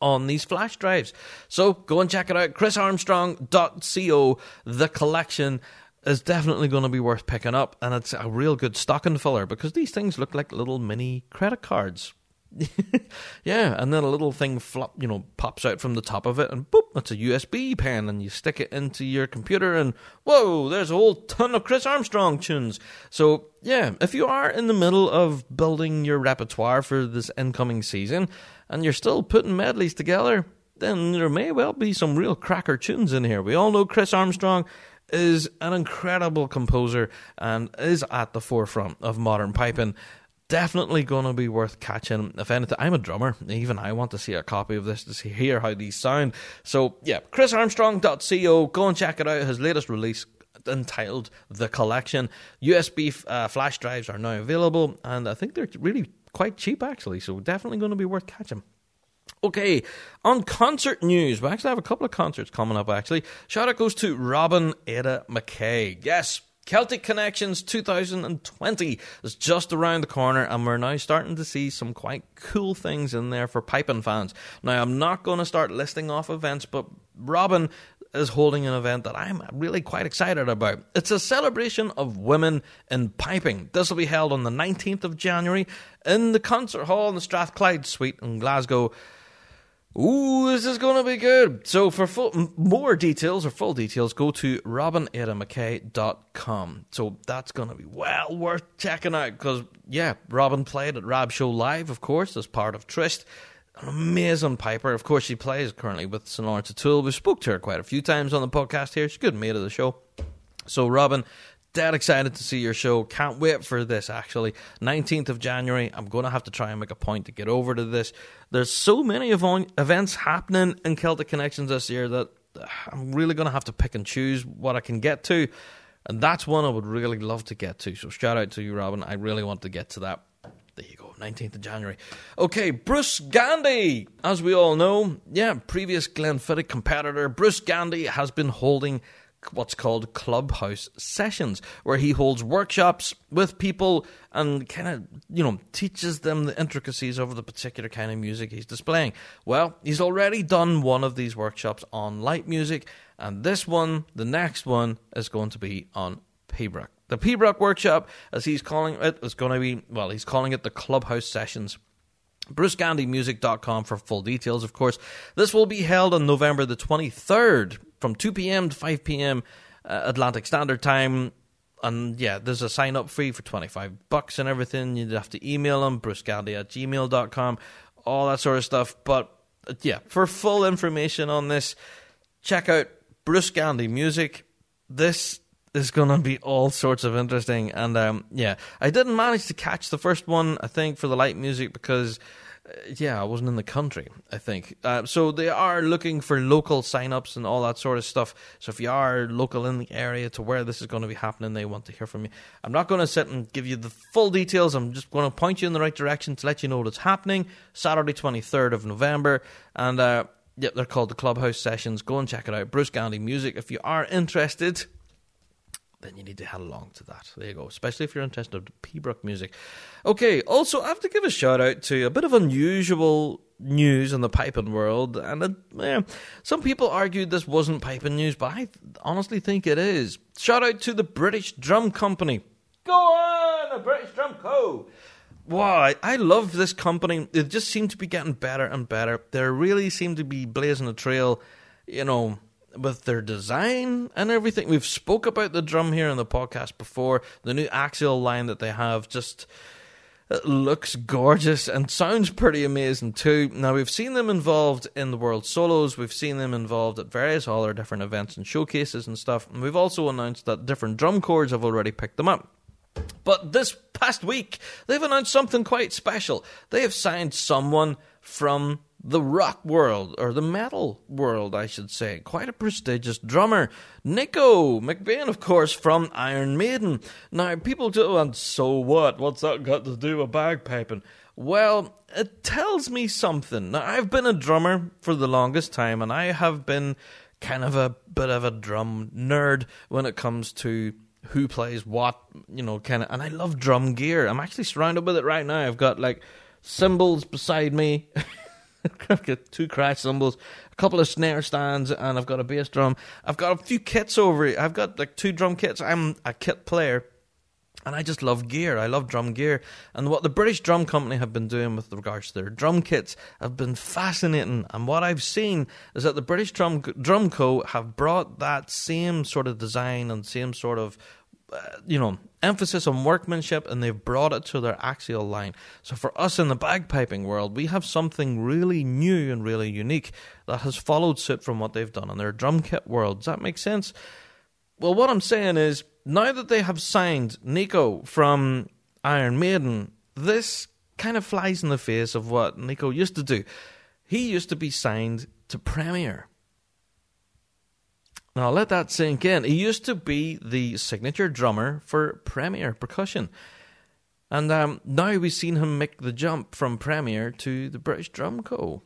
on these flash drives. So go and check it out. ChrisArmstrong.co, the collection is definitely going to be worth picking up, and it's a real good stocking filler because these things look like little mini credit cards. [LAUGHS] yeah, and then a little thing flop, you know, pops out from the top of it, and boop, it's a USB pen, and you stick it into your computer, and whoa, there's a whole ton of Chris Armstrong tunes. So yeah, if you are in the middle of building your repertoire for this incoming season, and you're still putting medleys together, then there may well be some real cracker tunes in here. We all know Chris Armstrong is an incredible composer and is at the forefront of modern piping. Definitely going to be worth catching. If anything, I'm a drummer. Even I want to see a copy of this to see, hear how these sound. So, yeah, chrisarmstrong.co. Go and check it out. His latest release entitled The Collection. USB uh, flash drives are now available, and I think they're really quite cheap actually. So, definitely going to be worth catching. Okay, on concert news, we actually have a couple of concerts coming up. Actually, shout out goes to Robin Ada McKay. Yes, Celtic Connections 2020 is just around the corner, and we're now starting to see some quite cool things in there for piping fans. Now, I'm not going to start listing off events, but Robin is holding an event that I'm really quite excited about. It's a celebration of women in piping. This will be held on the 19th of January in the concert hall in the Strathclyde Suite in Glasgow. Ooh, this is going to be good. So, for full, more details or full details, go to robinadamckay.com. So, that's going to be well worth checking out because, yeah, Robin played at Rab Show Live, of course, as part of Trist. an amazing piper. Of course, she plays currently with St. Lawrence O'Toole. We've spoke to her quite a few times on the podcast here. She's a good mate of the show. So, Robin, dead excited to see your show. Can't wait for this, actually. 19th of January, I'm going to have to try and make a point to get over to this. There's so many events happening in Celtic Connections this year that I'm really going to have to pick and choose what I can get to. And that's one I would really love to get to. So shout out to you, Robin. I really want to get to that. There you go, 19th of January. Okay, Bruce Gandy. As we all know, yeah, previous Glenfiddich competitor, Bruce Gandy has been holding what's called clubhouse sessions where he holds workshops with people and kind of you know teaches them the intricacies of the particular kind of music he's displaying. Well he's already done one of these workshops on light music and this one the next one is going to be on pibroch the pibroch workshop as he's calling it is going to be well he's calling it the clubhouse sessions. BruceGandyMusic.com for full details, of course. This will be held on November the 23rd from 2 p.m. to 5 p.m. Uh, Atlantic Standard Time. And yeah, there's a sign up fee for 25 bucks and everything. You'd have to email them, brucegandy at gmail.com, all that sort of stuff. But uh, yeah, for full information on this, check out Bruce Gandy Music. This is going to be all sorts of interesting. And um, yeah, I didn't manage to catch the first one, I think, for the light music because yeah, I wasn't in the country, I think. Uh, so they are looking for local sign-ups and all that sort of stuff. So if you are local in the area to where this is going to be happening, they want to hear from you. I'm not going to sit and give you the full details. I'm just going to point you in the right direction to let you know what's happening. Saturday, 23rd of November. And, uh, yeah, they're called the Clubhouse Sessions. Go and check it out. Bruce Gandy Music. If you are interested, then you need to head along to that. There you go. Especially if you're interested in Pibroch music. Okay, also I have to give a shout out to a bit of unusual news in the piping world, and some people argued this wasn't piping news, but I honestly think it is. Shout out to the British Drum Company. Go on, the British Drum Co. Wow, I love this company. It just seemed to be getting better and better. They really seem to be blazing a trail, you know with their design and everything. We've spoke about the drum here in the podcast before. The new axial line that they have just looks gorgeous and sounds pretty amazing too. Now we've seen them involved in the World Solos. We've seen them involved at various other different events and showcases and stuff. And we've also announced that different drum corps have already picked them up. But this past week, they've announced something quite special. They have signed someone from the rock world, or the metal world, I should say. Quite a prestigious drummer. Nicko McBrain, of course, from Iron Maiden. Now, people do, and so what? What's that got to do with bagpiping? Well, it tells me something. Now, I've been a drummer for the longest time, and I have been kind of a bit of a drum nerd when it comes to who plays what, you know, kind of. And I love drum gear. I'm actually surrounded with it right now. I've got like cymbals beside me. [LAUGHS] I've got two crash cymbals, a couple of snare stands, and I've got a bass drum. I've got a few kits over. I've got like two drum kits. I'm a kit player. And I just love gear. I love drum gear. And what the British Drum Company have been doing with regards to their drum kits have been fascinating. And what I've seen is that the British Drum Drum Co have brought that same sort of design and same sort of you know, emphasis on workmanship and they've brought it to their axial line. So for us in the bagpiping world, we have something really new and really unique that has followed suit from what they've done in their drum kit world. Does that make sense? Well, what I'm saying is, now that they have signed Nicko from Iron Maiden, this kind of flies in the face of what Nicko used to do. He used to be signed to Premier. Now, let that sink in. He used to be the signature drummer for Premier Percussion. And um, now we've seen him make the jump from Premier to the British Drum Co.,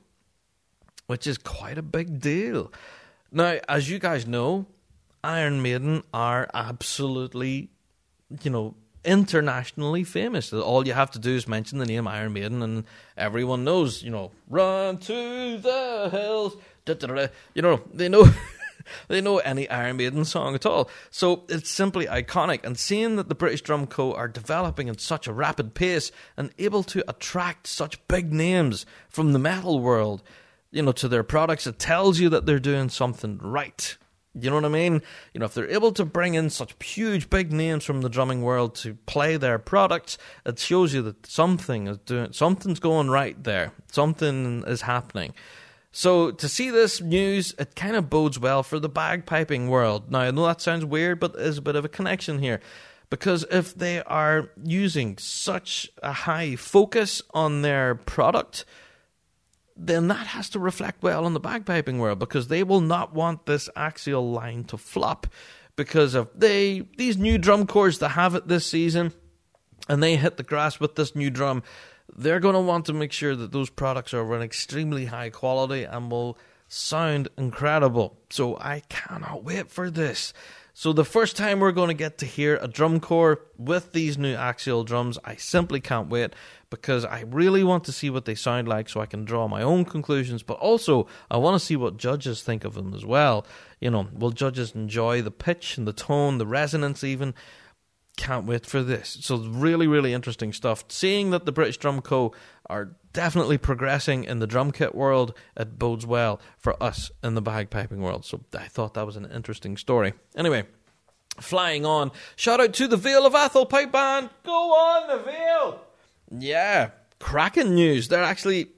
which is quite a big deal. Now, as you guys know, Iron Maiden are absolutely, you know, internationally famous. All you have to do is mention the name Iron Maiden, and everyone knows, you know, run to the hills. You know, they know [LAUGHS] they know any Iron Maiden song at all. So it's simply iconic. And seeing that the British Drum Co. are developing at such a rapid pace and able to attract such big names from the metal world, you know, to their products, it tells you that they're doing something right. You know what I mean? You know, if they're able to bring in such huge, big names from the drumming world to play their products, it shows you that something is doing, something's going right there. Something is happening. So to see this news, it kind of bodes well for the bagpiping world. Now I know that sounds weird, but there's a bit of a connection here. Because if they are using such a high focus on their product, then that has to reflect well on the bagpiping world because they will not want this axial line to flop. Because if they these new drum corps that have it this season and they hit the grass with this new drum, they're going to want to make sure that those products are of an extremely high quality and will sound incredible. So I cannot wait for this. So the first time we're going to get to hear a drum corps with these new axial drums, I simply can't wait because I really want to see what they sound like so I can draw my own conclusions, but also I want to see what judges think of them as well. You know, will judges enjoy the pitch and the tone, the resonance even? Can't wait for this. So really, really interesting stuff. Seeing that the British Drum Co. are definitely progressing in the drum kit world, it bodes well for us in the bagpiping world. So I thought that was an interesting story. Anyway, flying on. Shout out to the Vale of Atholl Pipe Band. Go on, the Vale. Yeah, cracking news. They're actually.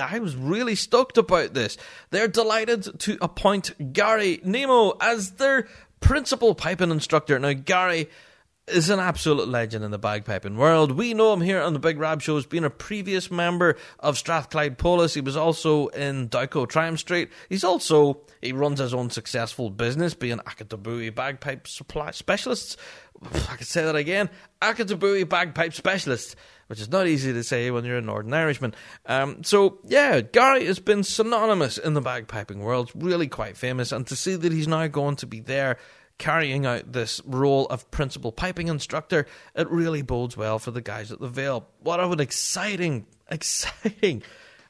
I was really stoked about this. They're delighted to appoint Gary Nimmo as their principal piping instructor. Now, Gary is an absolute legend in the bagpiping world. We know him here on the Big Rab Show as being a previous member of Strathclyde Polis. He was also in Dowco Triumph Street. He's also, he runs his own successful business, being Akattabui Bagpipe Supply Specialists. I can say that again. Akattabui Bagpipe Specialist, which is not easy to say when you're a Northern Irishman. Um, so, yeah, Gary has been synonymous in the bagpiping world, really quite famous, and to see that he's now going to be there carrying out this role of principal piping instructor, it really bodes well for the guys at the Vale. What an exciting, exciting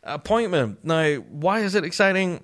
appointment. Now, why is it exciting?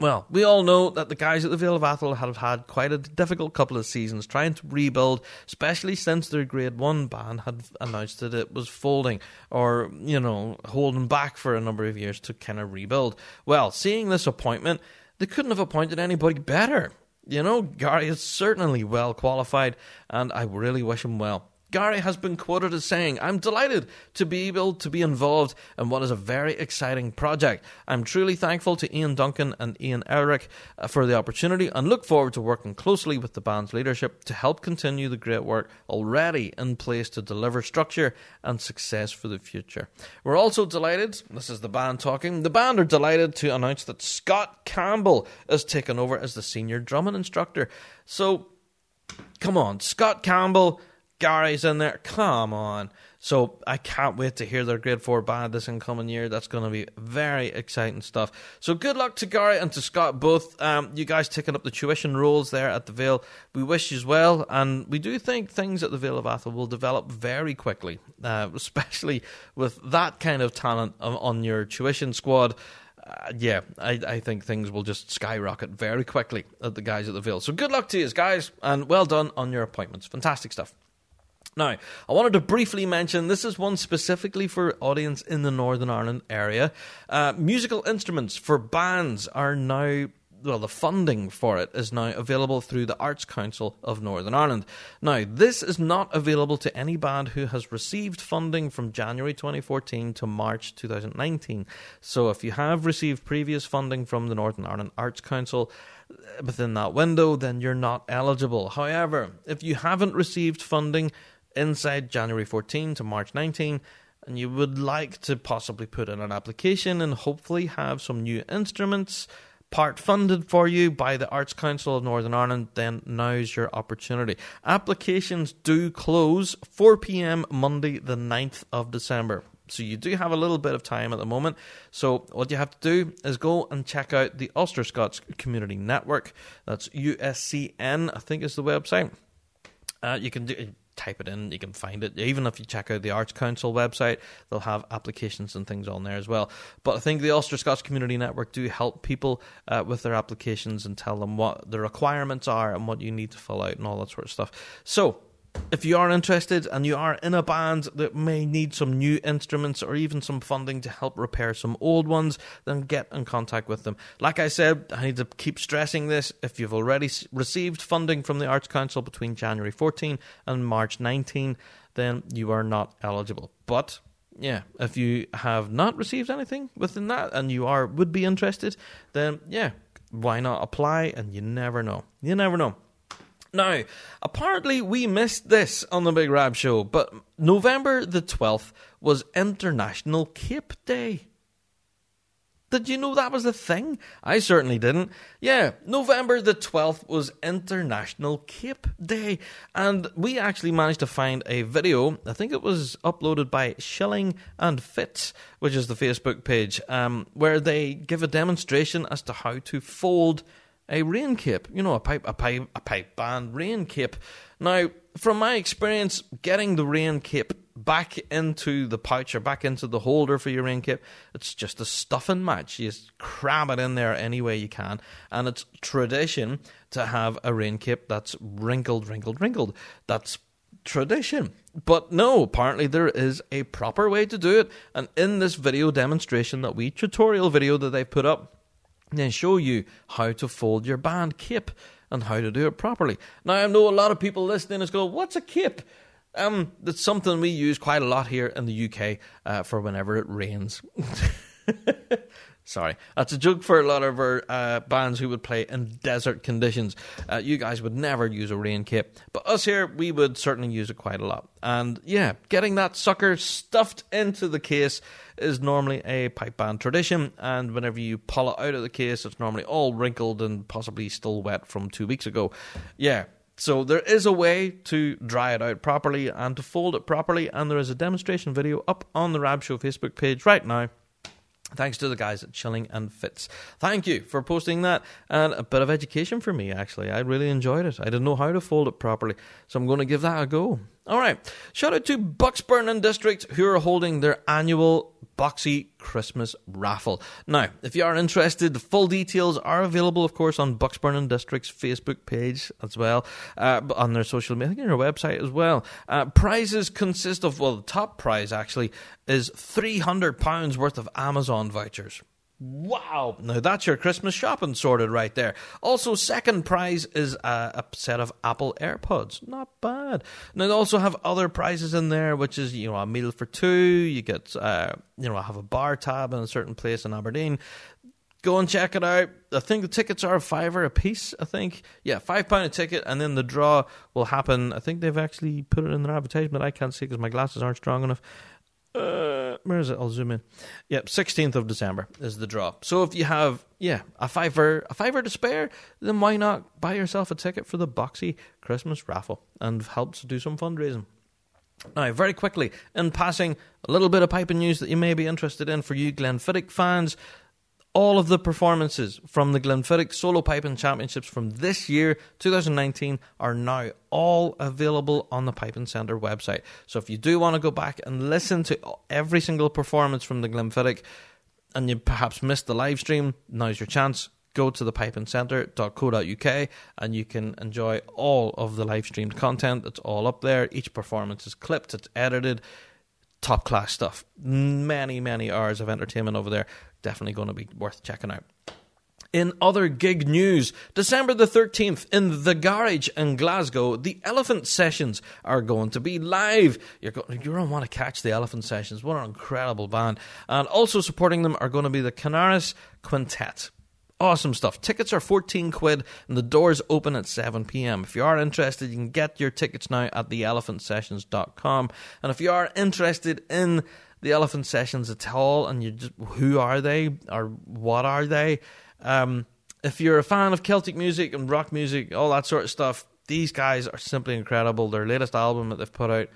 Well, we all know that the guys at the Vale of Atholl have had quite a difficult couple of seasons trying to rebuild, especially since their Grade 1 band had announced that it was folding or, you know, holding back for a number of years to kind of rebuild. Well, seeing this appointment, they couldn't have appointed anybody better. You know, Gary is certainly well qualified, and I really wish him well. Gary has been quoted as saying, I'm delighted to be able to be involved in what is a very exciting project. I'm truly thankful to Ian Duncan and Ian Eric uh, for the opportunity and look forward to working closely with the band's leadership to help continue the great work already in place to deliver structure and success for the future. We're also delighted, this is the band talking, the band are delighted to announce that Scott Campbell is taken over as the senior drumming instructor. So, come on, Scott Campbell Gary's in there. Come on. So I can't wait to hear their grade four band this incoming year. That's going to be very exciting stuff. So good luck to Gary and to Scott both. Um, you guys taking up the tuition roles there at the Vale. We wish you well, and we do think things at the Vale of Atholl will develop very quickly, uh, [LAUGHS] especially with that kind of talent on your tuition squad. Uh, yeah, I, I think things will just skyrocket very quickly at the guys at the Vale. So good luck to you guys, and well done on your appointments. Fantastic stuff. Now, I wanted to briefly mention this is one specifically for audience in the Northern Ireland area. Uh, musical instruments for bands are now well, the funding for it is now available through the Arts Council of Northern Ireland. Now, this is not available to any band who has received funding from January 2014 to March 2019. So, if you have received previous funding from the Northern Ireland Arts Council, uh, within that window, then you're not eligible. However, if you haven't received funding inside January 14 to March 19, and you would like to possibly put in an application and hopefully have some new instruments part funded for you by the Arts Council of Northern Ireland, then now's your opportunity. Applications do close 4 pm Monday, the 9th of December. So you do have a little bit of time at the moment. So what you have to do is go and check out the Ulster Scots Community Network. That's USCN, I think is the website. Uh, you can do type it in, you can find it. Even if you check out the Arts Council website, they'll have applications and things on there as well. But I think the Ulster Scots Community Network do help people uh, with their applications and tell them what the requirements are and what you need to fill out and all that sort of stuff. So if you are interested and you are in a band that may need some new instruments or even some funding to help repair some old ones, then get in contact with them. Like I said, I need to keep stressing this. If you've already received funding from the Arts Council between January 14 and March 19, then you are not eligible. But yeah, if you have not received anything within that and you are would be interested, then yeah, why not apply? And you never know. You never know. Now, apparently we missed this on the Big Rab Show, but November the 12th was International Cape Day. Did you know that was a thing? I certainly didn't. Yeah, November the 12th was International Cape Day, and we actually managed to find a video. I think it was uploaded by Shilling and Fits, which is the Facebook page, um, where they give a demonstration as to how to fold a rain cape. You know, a pipe, a pipe, a pipe band rain cape. Now, from my experience, getting the rain cape back into the pouch or back into the holder for your rain cape, it's just a stuffing match. You just cram it in there any way you can, and it's tradition to have a rain cape that's wrinkled, wrinkled, wrinkled. That's tradition. But no, apparently there is a proper way to do it, and in this video demonstration that we tutorial video that they've put up then show you how to fold your band cape and how to do it properly. Now, I know a lot of people listening is going, What's a cape? Um, that's something we use quite a lot here in the UK uh, for whenever it rains. [LAUGHS] Sorry, that's a joke for a lot of our uh, bands who would play in desert conditions. Uh, you guys would never use a rain cape, but us here, we would certainly use it quite a lot. And yeah, getting that sucker stuffed into the case is normally a pipe band tradition. And whenever you pull it out of the case, it's normally all wrinkled and possibly still wet from two weeks ago. Yeah, so there is a way to dry it out properly and to fold it properly, and there is a demonstration video up on the Rab Show Facebook page right now Thanks to the guys at Chilling and Fits. Thank you for posting that and a bit of education for me, actually. I really enjoyed it. I didn't know how to fold it properly, so I'm going to give that a go. All right. Shout out to Bucksburn and District who are holding their annual Boxy Christmas raffle. Now, if you are interested, the full details are available, of course, on Bucksburn and District's Facebook page as well, uh, on their social media, and their website as well. Uh, prizes consist of, well, the top prize actually is £300 worth of Amazon vouchers. Wow! Now that's your Christmas shopping sorted right there. Also, second prize is a, a, set of Apple AirPods. Not bad. Now they also have other prizes in there, which is you know a meal for two. You get uh, you know I have a bar tab in a certain place in Aberdeen. Go and check it out. I think the tickets are a fiver a piece. I think yeah, five pound a ticket, and then the draw will happen. I think they've actually put it in their advertisement. I can't see because my glasses aren't strong enough. Uh, where is it? I'll zoom in. Yep, sixteenth of December is the draw. So if you have yeah a fiver a fiver to spare, then why not buy yourself a ticket for the Boxy Christmas raffle and help to do some fundraising. Now, very quickly, in passing, a little bit of piping news that you may be interested in for you Glenfiddich fans. All of the performances from the Glenfiddich Solo Piping Championships from this year, 2019, are now all available on the Piping Centre website. So if you do want to go back and listen to every single performance from the Glenfiddich and you perhaps missed the live stream, now's your chance. Go to the pipingcentre.co.uk and you can enjoy all of the live streamed content. It's all up there. Each performance is clipped, it's edited top class stuff. Many, many hours of entertainment over there definitely going to be worth checking out. In other gig news, December the 13th in the garage in Glasgow, the Elephant Sessions are going to be live. You're going, you're going to want to catch the Elephant Sessions. What an incredible band. And also supporting them are going to be the Canaris Quintet. Awesome stuff. Tickets are 14 quid and the doors open at 7 p.m. If you are interested, you can get your tickets now at theelephantsessions.com. And if you are interested in the Elephant Sessions at all, and you just who are they or what are they? Um, if you're a fan of Celtic music and rock music, all that sort of stuff, these guys are simply incredible. Their latest album that they've put out,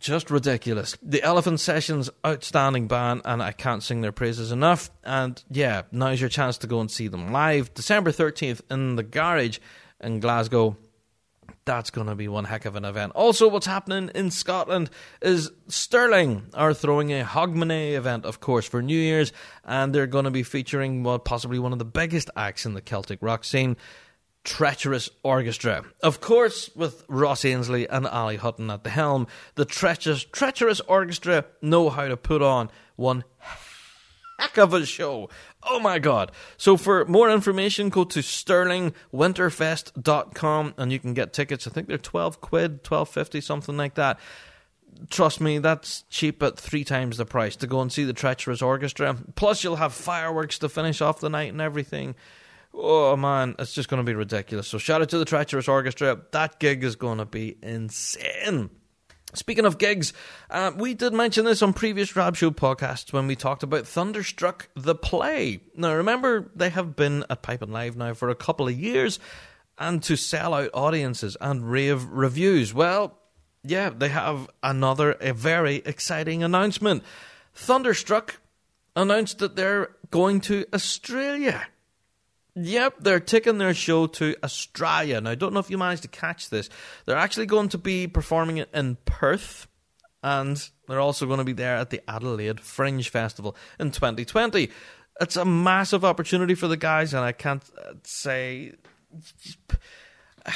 just ridiculous. The Elephant Sessions, outstanding band, and I can't sing their praises enough. And yeah, now's your chance to go and see them live, December 13th in the Garage in Glasgow that's going to be one heck of an event. Also, what's happening in Scotland is Stirling are throwing a Hogmanay event, of course, for New Year's, and they're going to be featuring well, possibly one of the biggest acts in the Celtic rock scene. Treacherous Orchestra. Of course, with Ross Ainslie and Ali Hutton at the helm, the treacherous, treacherous Orchestra know how to put on one heck of a show. Oh my god. So for more information, go to stirlingwinterfest.com and you can get tickets. I think they're 12 quid, 12.50, something like that. Trust me, that's cheap at three times the price to go and see the Treacherous Orchestra. Plus, you'll have fireworks to finish off the night and everything. Oh man, it's just going to be ridiculous. So shout out to the Treacherous Orchestra. That gig is going to be insane. Speaking of gigs, uh, we did mention this on previous Rab Show podcasts when we talked about Thunderstruck the play. Now, remember, they have been at Piping Live now for a couple of years and to sell out audiences and rave reviews. Well, yeah, they have another a very exciting announcement. Thunderstruck announced that they're going to Australia. Yep, they're taking their show to Australia. Now, I don't know if you managed to catch this. They're actually going to be performing it in Perth, and they're also going to be there at the Adelaide Fringe Festival in 2020. It's a massive opportunity for the guys, and I can't uh, say. [SIGHS]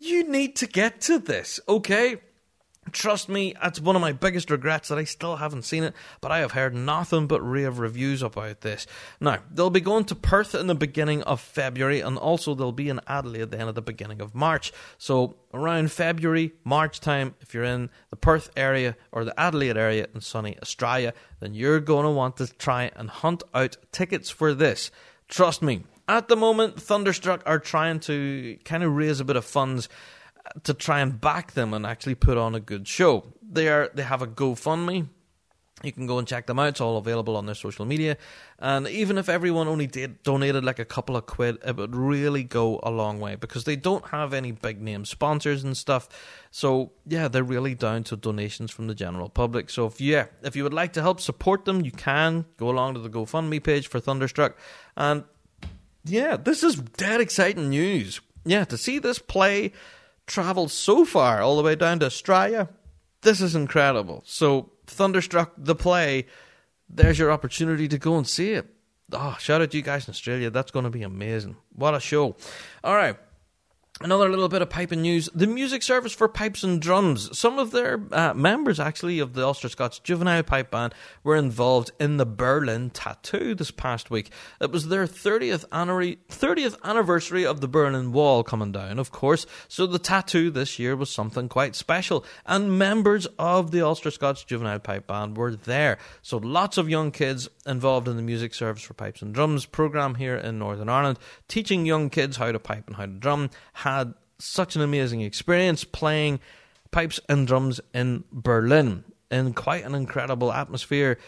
You need to get to this, okay? Trust me, that's one of my biggest regrets that I still haven't seen it, but I have heard nothing but rave reviews about this. Now, they'll be going to Perth in the beginning of February, and also they'll be in Adelaide then at the beginning of March. So, around February, March time, if you're in the Perth area or the Adelaide area in sunny Australia, then you're going to want to try and hunt out tickets for this. Trust me, at the moment, Thunderstruck are trying to kind of raise a bit of funds to try and back them and actually put on a good show. They are they have a GoFundMe. You can go and check them out. It's all available on their social media. And even if everyone only did donated like a couple of quid, it would really go a long way because they don't have any big name sponsors and stuff. So yeah, they're really down to donations from the general public. So if yeah, if you would like to help support them, you can go along to the GoFundMe page for Thunderstruck. And yeah, this is dead exciting news. Yeah, to see this play travel so far, all the way down to Australia, this is incredible. So, Thunderstruck, the play, there's your opportunity to go and see it. Oh, shout out to you guys in Australia. That's going to be amazing. What a show. All right. Another little bit of piping news. The music service for pipes and drums. Some of their uh, members, actually, of the Ulster Scots Juvenile Pipe Band were involved in the Berlin Tattoo this past week. It was their 30th, 30th anniversary of the Berlin Wall coming down, of course, so the tattoo this year was something quite special. And members of the Ulster Scots Juvenile Pipe Band were there. So lots of young kids involved in the music service for pipes and drums program here in Northern Ireland, teaching young kids how to pipe and how to drum had such an amazing experience playing pipes and drums in Berlin in quite an incredible atmosphere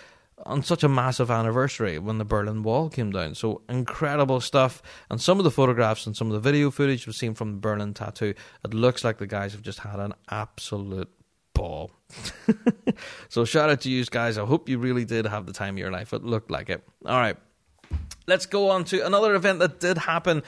on such a massive anniversary when the Berlin Wall came down. So incredible stuff. And some of the photographs and some of the video footage we've seen from the Berlin tattoo, it looks like the guys have just had an absolute ball. [LAUGHS] so shout out to you guys. I hope you really did have the time of your life. It looked like it. All right. Let's go on to another event that did happen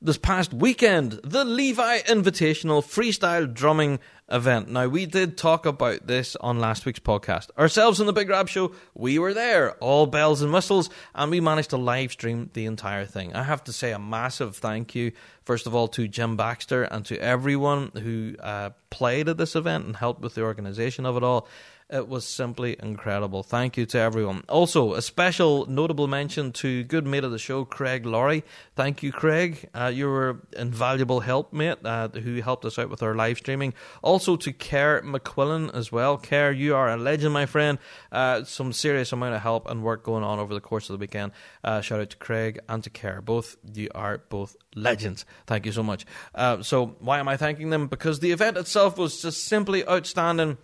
this past weekend, the Levi Invitational Freestyle Drumming event. Now, we did talk about this on last week's podcast. Ourselves in the Big Rab Show, we were there, all bells and whistles, and we managed to live stream the entire thing. I have to say a massive thank you, first of all, to Jim Baxter and to everyone who uh, played at this event and helped with the organization of it all. It was simply incredible. Thank you to everyone. Also, a special notable mention to good mate of the show, Craig Laurie. Thank you, Craig. Uh, you were invaluable help, mate, uh, who helped us out with our live streaming. Also to Kerr McQuillan as well. Kerr, you are a legend, my friend. Uh, some serious amount of help and work going on over the course of the weekend. Uh, shout out to Craig and to Kerr. Both you are both legends. Thank you so much. Uh, so why am I thanking them? Because the event itself was just simply outstanding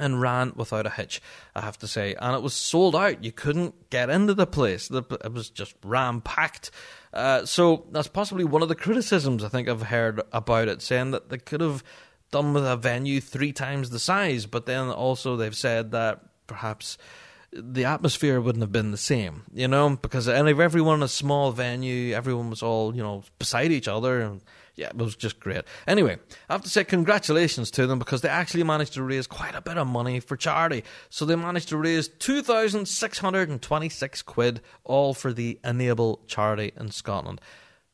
and ran without a hitch, I have to say. And it was sold out. You couldn't get into the place. It was just ram packed. Uh, so that's possibly one of the criticisms I think I've heard about it, saying that they could have done with a venue three times the size. But then also they've said that perhaps the atmosphere wouldn't have been the same, you know, because and if everyone in a small venue, everyone was all, you know, beside each other and yeah, it was just great. Anyway, I have to say congratulations to them because they actually managed to raise quite a bit of money for charity. So they managed to raise 2,626 quid, all for the Enable charity in Scotland.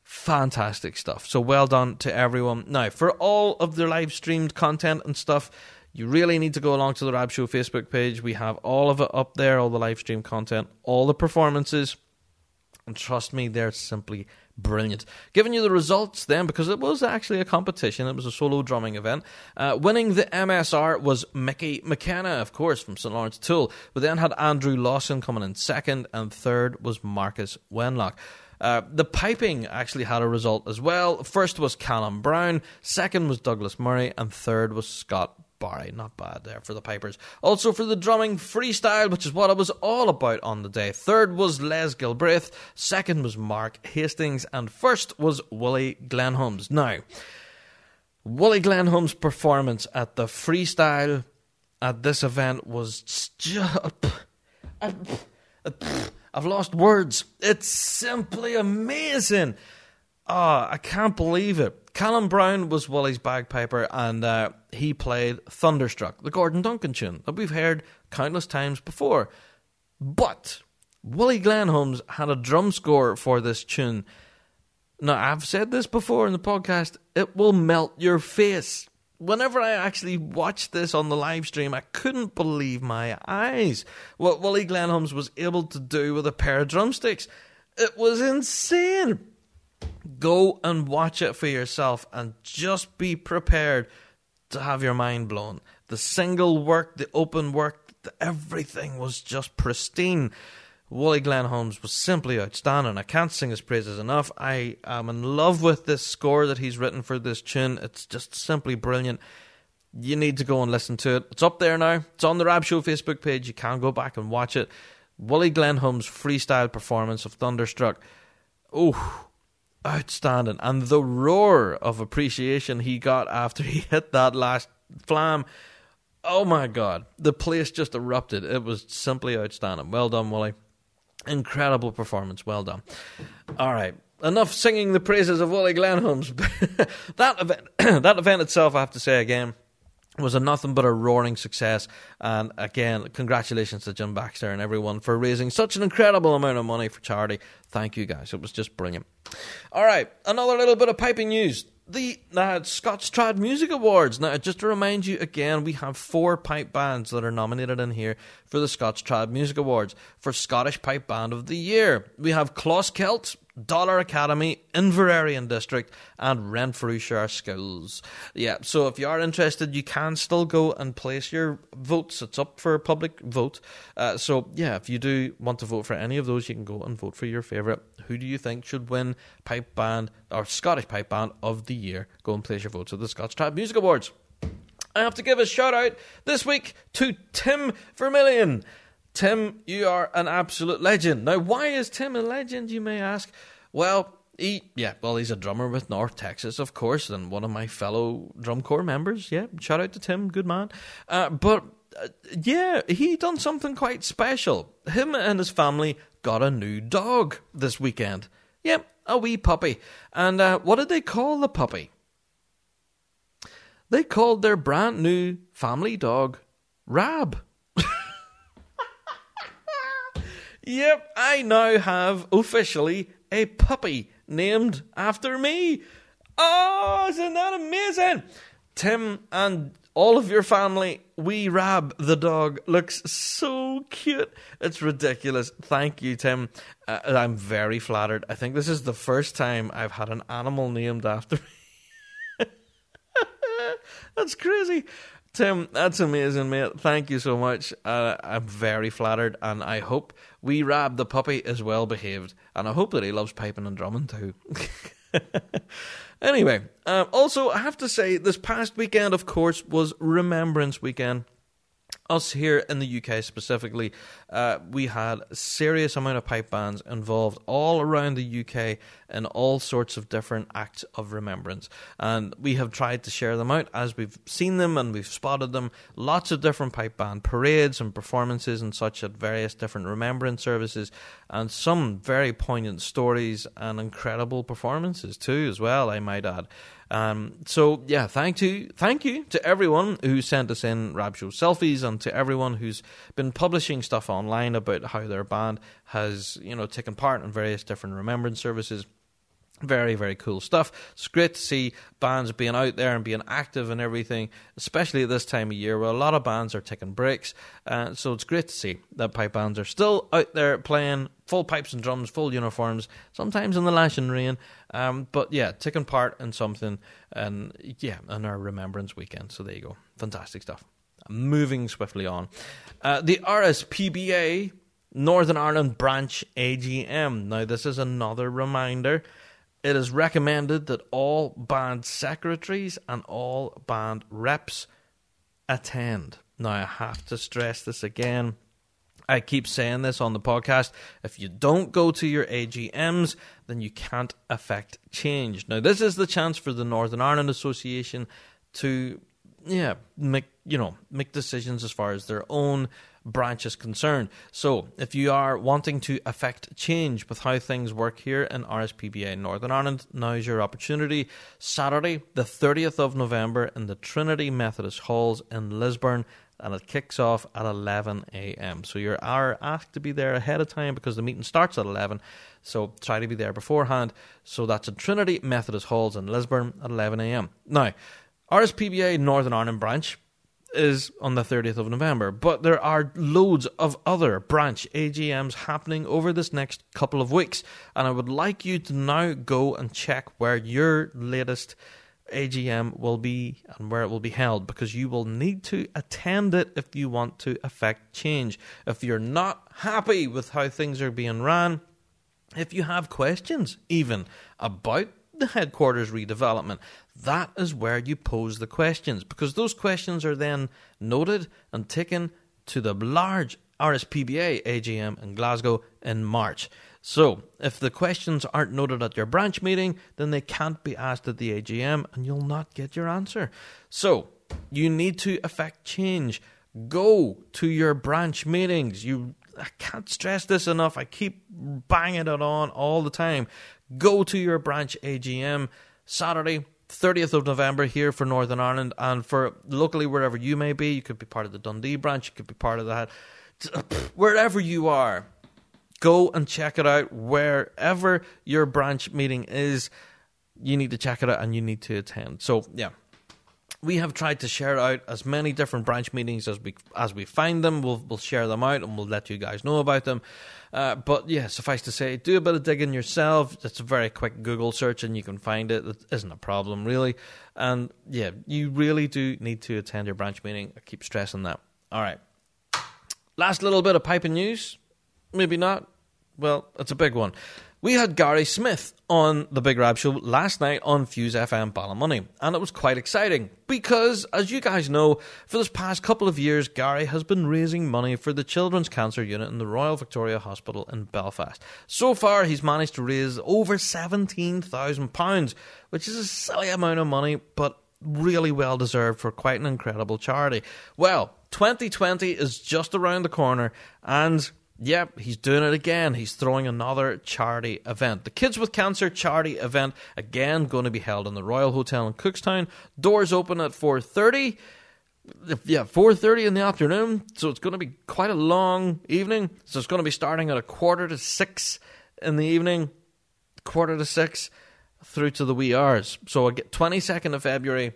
Fantastic stuff. So well done to everyone. Now, for all of their live streamed content and stuff, you really need to go along to the Rab Show Facebook page. We have all of it up there, all the live stream content, all the performances. And trust me, they're simply brilliant. Giving you the results then, because it was actually a competition, it was a solo drumming event. Uh, winning the MSR was Mickey McKenna, of course, from St. Lawrence O'Toole. We then had Andrew Lawson coming in second, and third was Marcus Wenlock. Uh, the piping actually had a result as well. First was Callum Brown, second was Douglas Murray, and third was Scott Barry. Eh? Not bad there for the Pipers. Also for the drumming freestyle, which is what it was all about on the day. Third was Les Gilbraith, second was Mark Hastings, and first was Willie Glenholmes. Now, Willie Glenholmes' performance at the freestyle at this event was just. [LAUGHS] I've lost words. It's simply amazing. Oh, I can't believe it. Callum Brown was Willie's bagpiper, and uh, he played Thunderstruck, the Gordon Duncan tune that we've heard countless times before. But Willie Glenholmes had a drum score for this tune. Now, I've said this before in the podcast, it will melt your face whenever I actually watched this on the live stream, I couldn't believe my eyes. What Willie Glenholmes was able to do with a pair of drumsticks. It was insane. Go and watch it for yourself and just be prepared to have your mind blown. The single work, the open work, everything was just pristine. Wally Glenholmes was simply outstanding. I can't sing his praises enough. I am in love with this score that he's written for this tune. It's just simply brilliant. You need to go and listen to it. It's up there now. It's on the Rab Show Facebook page. You can go back and watch it. Wally Glenholmes' freestyle performance of Thunderstruck. Oh, outstanding. And the roar of appreciation he got after he hit that last flam. Oh my God. The place just erupted. It was simply outstanding. Well done, Wally. Incredible performance. Well done. All right. Enough singing the praises of Wally Glenholmes. [LAUGHS] that event, [CLEARS THROAT] that event itself, I have to say again, was a nothing but a roaring success. And again, congratulations to Jim Baxter and everyone for raising such an incredible amount of money for charity. Thank you guys. It was just brilliant. All right, another little bit of piping news the uh, Scots Trad Music Awards. Now, just to remind you again, we have four pipe bands that are nominated in here for the Scots Trad Music Awards for Scottish Pipe Band of the Year. We have Closkelt, Dollar Academy, Inveraray and District, and Renfrewshire Schools. Yeah, so if you are interested, you can still go and place your votes. It's up for a public vote. Uh, so, yeah, if you do want to vote for any of those, you can go and vote for your favourite. Who do you think should win Pipe Band or Scottish Pipe Band of the Year? Go and place your votes at the Scots Trad Music Awards. I have to give a shout out this week to Tim Vermillion. Tim, you are an absolute legend. Now, why is Tim a legend, you may ask? Well, he, yeah, well, he's a drummer with North Texas, of course, and one of my fellow drum corps members. Yeah, shout out to Tim, good man. Uh, but uh, yeah, he done something quite special. Him and his family got a new dog this weekend. Yep, a wee puppy. And uh, what did they call the puppy? They called their brand new family dog Rab. Yep, I now have officially a puppy named after me. Oh, isn't that amazing? Tim and all of your family, wee Rab the dog looks so cute. It's ridiculous. Thank you, Tim. Uh, I'm very flattered. I think this is the first time I've had an animal named after me. [LAUGHS] That's crazy. Tim, that's amazing, mate. Thank you so much. Uh, I'm very flattered, and I hope we Rab the puppy is well behaved, and I hope that he loves piping and drumming too. [LAUGHS] anyway, um, also I have to say, this past weekend, of course, was Remembrance Weekend us here in the UK specifically, uh, we had a serious amount of pipe bands involved all around the UK in all sorts of different acts of remembrance. And we have tried to share them out as we've seen them and we've spotted them. Lots of different pipe band parades and performances and such at various different remembrance services, and some very poignant stories and incredible performances too, as well, I might add. Um, so yeah, thank you, thank you to everyone who sent us in Rab Show selfies, and to everyone who's been publishing stuff online about how their band has, you know, taken part in various different remembrance services. Very, very cool stuff. It's great to see bands being out there and being active and everything, especially at this time of year where a lot of bands are taking breaks. Uh, so it's great to see that pipe bands are still out there playing full pipes and drums, full uniforms, sometimes in the lashing rain. Um, but yeah, taking part in something and yeah, on our Remembrance Weekend. So there you go. Fantastic stuff. Moving swiftly on. Uh, the RSPBA Northern Ireland Branch AGM. Now, this is another reminder it is recommended that all band secretaries and all band reps attend. Now, I have to stress this again. I keep saying this on the podcast. If you don't go to your AGMs, then you can't affect change. Now, this is the chance for the Northern Ireland Association to, yeah, make you know make decisions as far as their own branch is concerned. So, if you are wanting to affect change with how things work here in RSPBA Northern Ireland, now's your opportunity. Saturday, the 30th of November, in the Trinity Methodist Halls in Lisburn, and it kicks off at 11 a.m. So you're asked to be there ahead of time because the meeting starts at 11. So try to be there beforehand. So that's at Trinity Methodist Halls in Lisburn at 11 a.m. Now, RSPBA Northern Ireland branch is on the 30th of November, but there are loads of other branch AGMs happening over this next couple of weeks, and I would like you to now go and check where your latest AGM will be and where it will be held because you will need to attend it if you want to affect change. If you're not happy with how things are being run, if you have questions even about the headquarters redevelopment, that is where you pose the questions because those questions are then noted and taken to the large RSPBA AGM in Glasgow in March. So, if the questions aren't noted at your branch meeting, then they can't be asked at the AGM and you'll not get your answer. So, you need to affect change. Go to your branch meetings. You I can't stress this enough. I keep banging it on all the time. Go to your branch AGM Saturday, 30th of November here for Northern Ireland and for locally wherever you may be. You could be part of the Dundee branch, you could be part of that. Wherever you are, go and check it out. Wherever your branch meeting is, you need to check it out and you need to attend. So, yeah. We have tried to share out as many different branch meetings as we as we find them. We'll we'll share them out and we'll let you guys know about them. Uh, but yeah, suffice to say, do a bit of digging yourself. It's a very quick Google search and you can find it. It isn't a problem, really. And yeah, you really do need to attend your branch meeting. I keep stressing that. All right. Last little bit of piping news. Maybe not. Well, it's a big one. We had Gary Smith on the Big Rab Show last night on Fuse FM Ballymoney, and it was quite exciting because, as you guys know, for this past couple of years, Gary has been raising money for the Children's Cancer Unit in the Royal Victoria Hospital in Belfast. So far, he's managed to raise over £17,000, which is a silly amount of money, but really well deserved for quite an incredible charity. Well, 2020 is just around the corner, and Yep, he's doing it again. He's throwing another charity event. The Kids with Cancer charity event again going to be held in the Royal Hotel in Cookstown. Doors open at 4:30. Yeah, 4:30 in the afternoon. So it's going to be quite a long evening. So it's going to be starting at a quarter to 6 in the evening, quarter to 6 through to the wee hours. So I get 22nd of February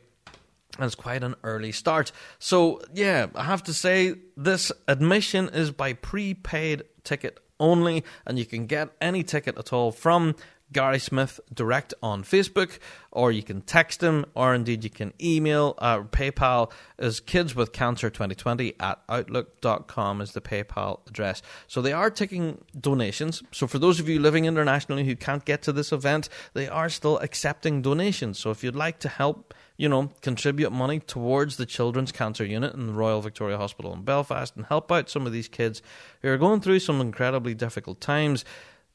and it's quite an early start. So, yeah, I have to say, this admission is by prepaid ticket only, and you can get any ticket at all from Gary Smith direct on Facebook, or you can text him, or indeed you can email. Uh, PayPal is kidswithcancer2020 at outlook.com is the PayPal address. So they are taking donations. So for those of you living internationally who can't get to this event, they are still accepting donations. So if you'd like to help you know, contribute money towards the Children's Cancer Unit in the Royal Victoria Hospital in Belfast and help out some of these kids who are going through some incredibly difficult times,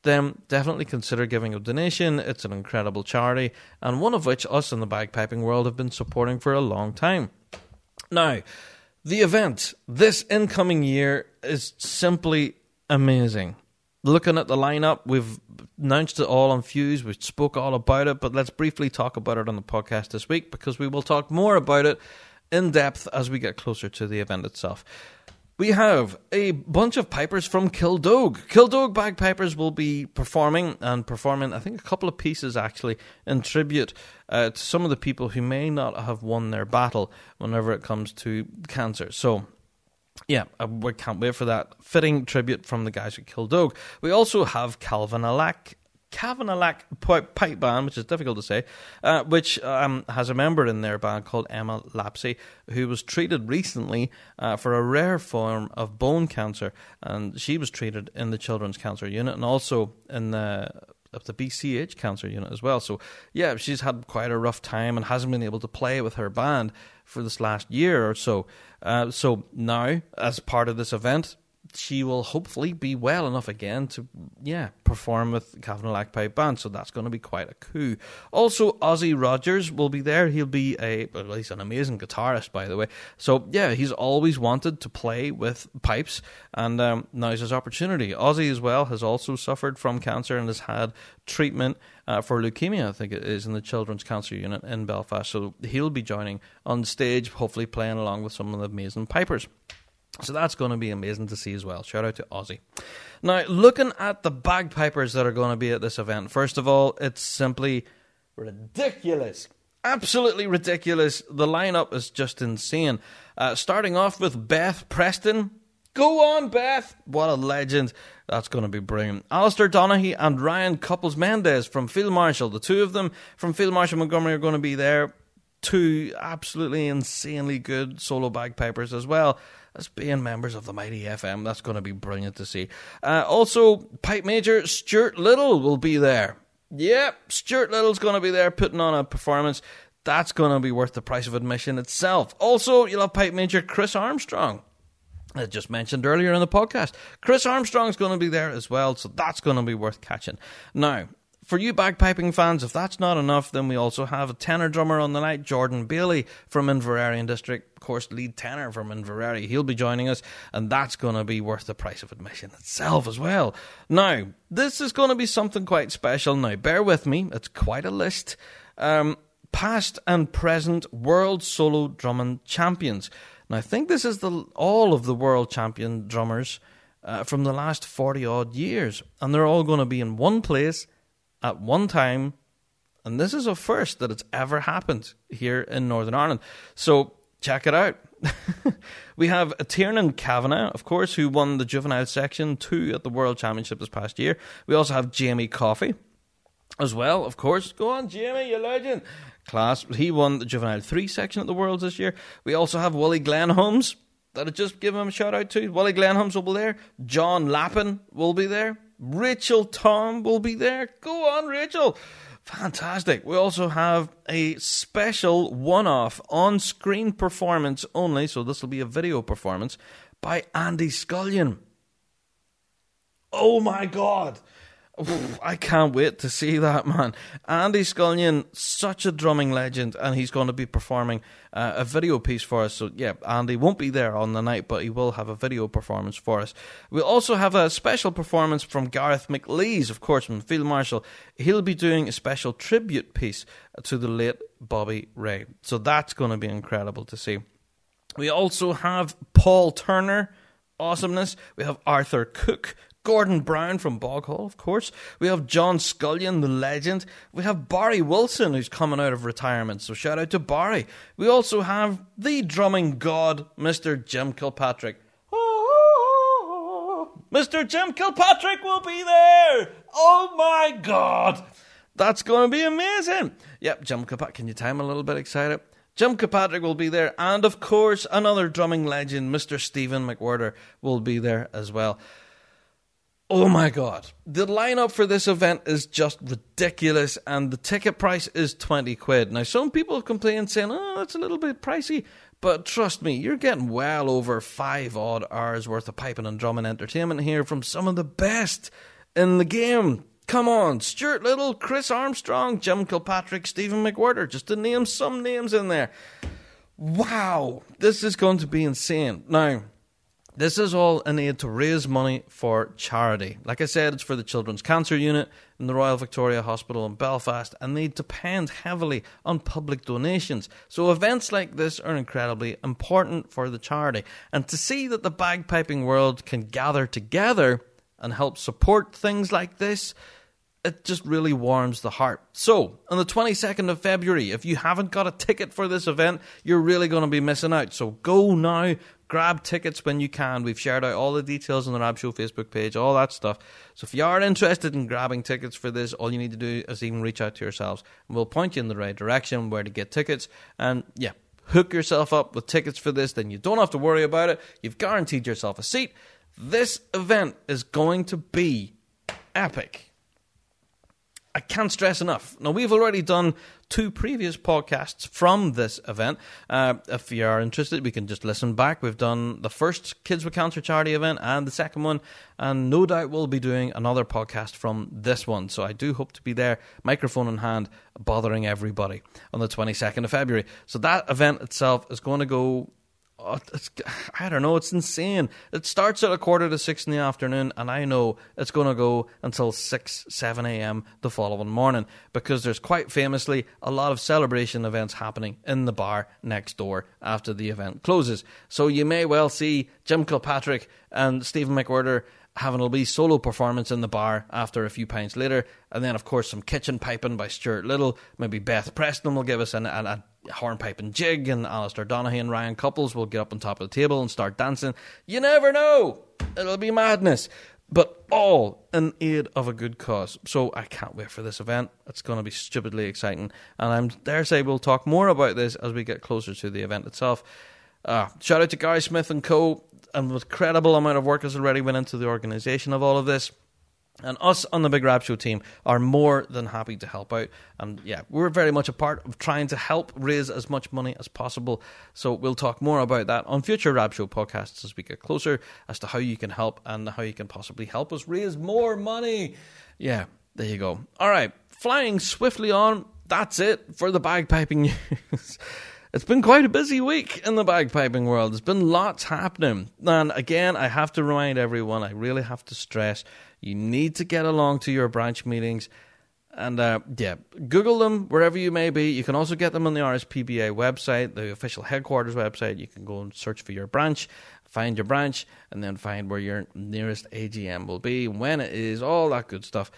then definitely consider giving a donation. It's an incredible charity, and one of which us in the bagpiping world have been supporting for a long time. Now, the event this incoming year is simply amazing looking at the lineup, we've announced it all on Fuse. We spoke all about it, but let's briefly talk about it on the podcast this week because we will talk more about it in depth as we get closer to the event itself. we have a bunch of pipers from Kildog. Kildog bagpipers will be performing and performing, I think, a couple of pieces actually in tribute uh, to some of the people who may not have won their battle whenever it comes to cancer. So, yeah, uh, we can't wait for that fitting tribute from the guys who killed Kildog. We also have Calvin Alack Kavanagh pipe band, which is difficult to say, uh, which um, has a member in their band called Emma Lapsey, who was treated recently uh, for a rare form of bone cancer, and she was treated in the Children's Cancer Unit and also in the of the BCH cancer unit as well. So yeah, she's had quite a rough time and hasn't been able to play with her band for this last year or so. Uh, so now, as part of this event, she will hopefully be well enough again to, yeah, perform with Cavanagh Pipe Band. So that's going to be quite a coup. Also, Ozzy Rogers will be there. He'll be a, well, he's an amazing guitarist, by the way. So yeah, he's always wanted to play with pipes, and um, now's his opportunity. Ozzy as well has also suffered from cancer and has had treatment uh, for leukemia. I think it is in the Children's Cancer Unit in Belfast. So he'll be joining on stage, hopefully playing along with some of the amazing pipers. So that's going to be amazing to see as well. Shout out to Ozzy. Now, looking at the bagpipers that are going to be at this event, first of all, it's simply ridiculous. Absolutely ridiculous. The lineup is just insane. Uh, starting off with Beth Preston. Go on, Beth! What a legend. That's going to be brilliant. Alistair Donaghy and Ryan Couples Mendez from Field Marshal. The two of them from Field Marshal Montgomery are going to be there. Two absolutely insanely good solo bagpipers as well as being members of the Mighty FM. That's going to be brilliant to see. Uh, also, Pipe Major Stuart Little will be there. Yep, Stuart Little's going to be there putting on a performance. That's going to be worth the price of admission itself. Also, you'll have Pipe Major Chris Armstrong. I just mentioned earlier in the podcast. Chris Armstrong's going to be there as well, so that's going to be worth catching. Now, for you bagpiping fans, if that's not enough, then we also have a tenor drummer on the night, Jordan Bailey from Inveraray and District, of course, lead tenor from Inveraray. He'll be joining us, and that's going to be worth the price of admission itself as well. Now, this is going to be something quite special. Now, bear with me, it's quite a list. Um, past and present world solo drumming champions. Now, I think this is the all of the world champion drummers uh, from the last 40 odd years, and they're all going to be in one place at one time, and this is a first that it's ever happened here in Northern Ireland. So check it out. [LAUGHS] we have Tiernan Kavanagh, of course, who won the juvenile section two at the World Championship this past year. We also have Jamie Coffey as well, of course. Go on, Jamie, you legend. Class. He won the juvenile three section at the Worlds this year. We also have Willie Glenholmes. That'll just give him a shout out to. Willie Glenholmes will be there. John Lappin will be there. Rachel Tom will be there. Go on, Rachel. Fantastic. We also have a special one off on screen performance only, so this will be a video performance by Andy Scullion. Oh my god! I can't wait to see that man. Andy Scullion, such a drumming legend, and he's going to be performing uh, a video piece for us. So yeah, Andy won't be there on the night, but he will have a video performance for us. We'll also have a special performance from Gareth McLeese, of course, from Field Marshal. He'll be doing a special tribute piece to the late Bobby Ray. So that's going to be incredible to see. We also have Paul Turner awesomeness. We have Arthur Cook, Gordon Brown from Boghall, of course. We have John Scullion, the legend. We have Barry Wilson, who's coming out of retirement, so shout out to Barry. We also have the drumming god, Mr. Jim Kilpatrick. [LAUGHS] Mr. Jim Kilpatrick will be there! Oh my god! That's going to be amazing! Yep, Jim Kilpatrick, can you time a little bit excited? Jim Kilpatrick will be there, and of course, another drumming legend, Mr. Stephen McWhirter, will be there as well. Oh my god. The lineup for this event is just ridiculous and the ticket price is 20 quid. Now some people complain saying, "Oh, that's a little bit pricey." But trust me, you're getting well over 5 odd hours worth of piping and drumming entertainment here from some of the best in the game. Come on, Stuart Little, Chris Armstrong, Jim Kilpatrick, Stephen McWhirter, just to name some names in there. Wow, this is going to be insane. Now, This is all an aid to raise money for charity. Like I said, it's for the Children's Cancer Unit in the Royal Victoria Hospital in Belfast, and they depend heavily on public donations. So events like this are incredibly important for the charity. And to see that the bagpiping world can gather together and help support things like this it just really warms the heart. So, on the 22nd of February, if you haven't got a ticket for this event, you're really going to be missing out. So, go now, grab tickets when you can. We've shared out all the details on the Rab Show Facebook page, all that stuff. So, if you are interested in grabbing tickets for this, all you need to do is even reach out to yourselves, and we'll point you in the right direction where to get tickets. And yeah, hook yourself up with tickets for this, then you don't have to worry about it. You've guaranteed yourself a seat. This event is going to be epic. I can't stress enough. Now, we've already done two previous podcasts from this event. Uh, if you are interested, we can just listen back. We've done the first Kids with Cancer charity event and the second one, and no doubt we'll be doing another podcast from this one. So I do hope to be there, microphone in hand, bothering everybody on the 22nd of February. So that event itself is going to go oh, I don't know, it's insane. It starts at a quarter to six in the afternoon, and I know it's going to go until 6, 7 a.m. the following morning because there's quite famously a lot of celebration events happening in the bar next door after the event closes. So you may well see Jim Kilpatrick and Stephen McWhirter having a wee solo performance in the bar after a few pints later, and then, of course, some kitchen piping by Stuart Little. Maybe Beth Preston will give us an, a hornpipe and jig, and Alistair Donaghy and Ryan Couples will get up on top of the table and start dancing. You never know. It'll be madness. But all in aid of a good cause. So I can't wait for this event. It's going to be stupidly exciting. And I'm dare say we'll talk more about this as we get closer to the event itself. Uh, shout out to Gary Smith and Co. And with credible amount of work has already went into the organisation of all of this. And us on the Big Rab Show team are more than happy to help out. And yeah, we're very much a part of trying to help raise as much money as possible. So we'll talk more about that on future Rab Show podcasts as we get closer as to how you can help and how you can possibly help us raise more money. Yeah, there you go. All right, flying swiftly on. That's it for the bagpiping [LAUGHS] news. It's been quite a busy week in the bagpiping world. There's been lots happening. And again, I have to remind everyone, I really have to stress you need to get along to your branch meetings. And uh, yeah, Google them wherever you may be. You can also get them on the RSPBA website, the official headquarters website. You can go and search for your branch, find your branch, and then find where your nearest AGM will be, when it is, all that good stuff.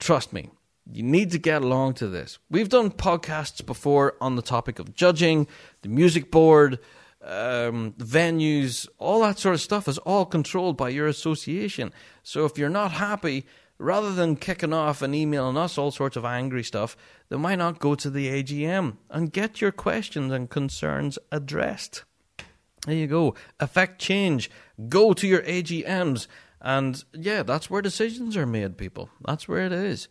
Trust me, you need to get along to this. We've done podcasts before on the topic of judging, the music board, um, venues, all that sort of stuff is all controlled by your association. So if you're not happy, rather than kicking off and emailing us all sorts of angry stuff, then why not go to the AGM and get your questions and concerns addressed? There you go. Affect change. Go to your AGMs. And yeah, that's where decisions are made, people. That's where it is.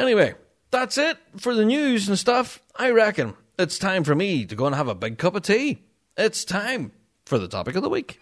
Anyway, that's it for the news and stuff. I reckon it's time for me to go and have a big cup of tea. It's time for the topic of the week.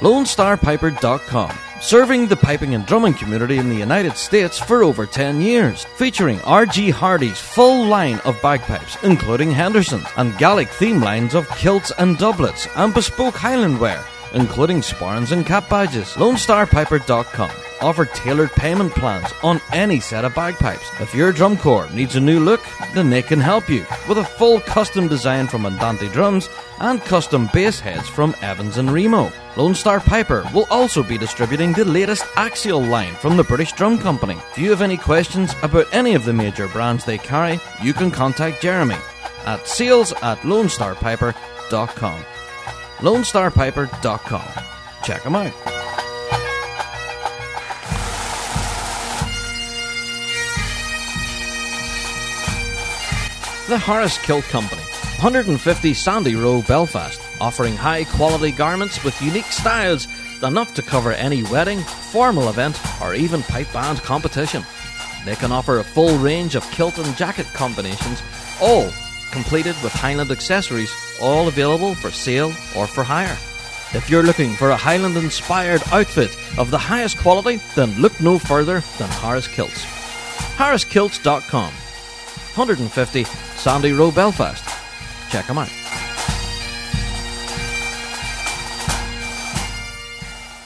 LoneStarPiper.com serving the piping and drumming community in the United States for over 10 years, featuring R.G. Hardy's full line of bagpipes, including Henderson's, and Gallic theme lines of kilts and doublets, and bespoke Highland wear, including sporrans and cap badges. LoneStarPiper.com offer tailored payment plans on any set of bagpipes. If your drum corps needs a new look, then they can help you with a full custom design from Andante Drums and custom bass heads from Evans and Remo. Lone Star Piper will also be distributing the latest Axial line from the British Drum Company. If you have any questions about any of the major brands they carry, you can contact Jeremy at sales at lonestarpiper.com. lonestarpiper.com. Check them out. The Harris Kilt Company, 150 Sandy Row, Belfast, offering high quality garments with unique styles enough to cover any wedding, formal event, or even pipe band competition. They can offer a full range of kilt and jacket combinations, all completed with Highland accessories, all available for sale or for hire. If you're looking for a Highland inspired outfit of the highest quality, then look no further than Harris Kilts. harriskilts.com. 150 Sandy Row, Belfast. Check them out.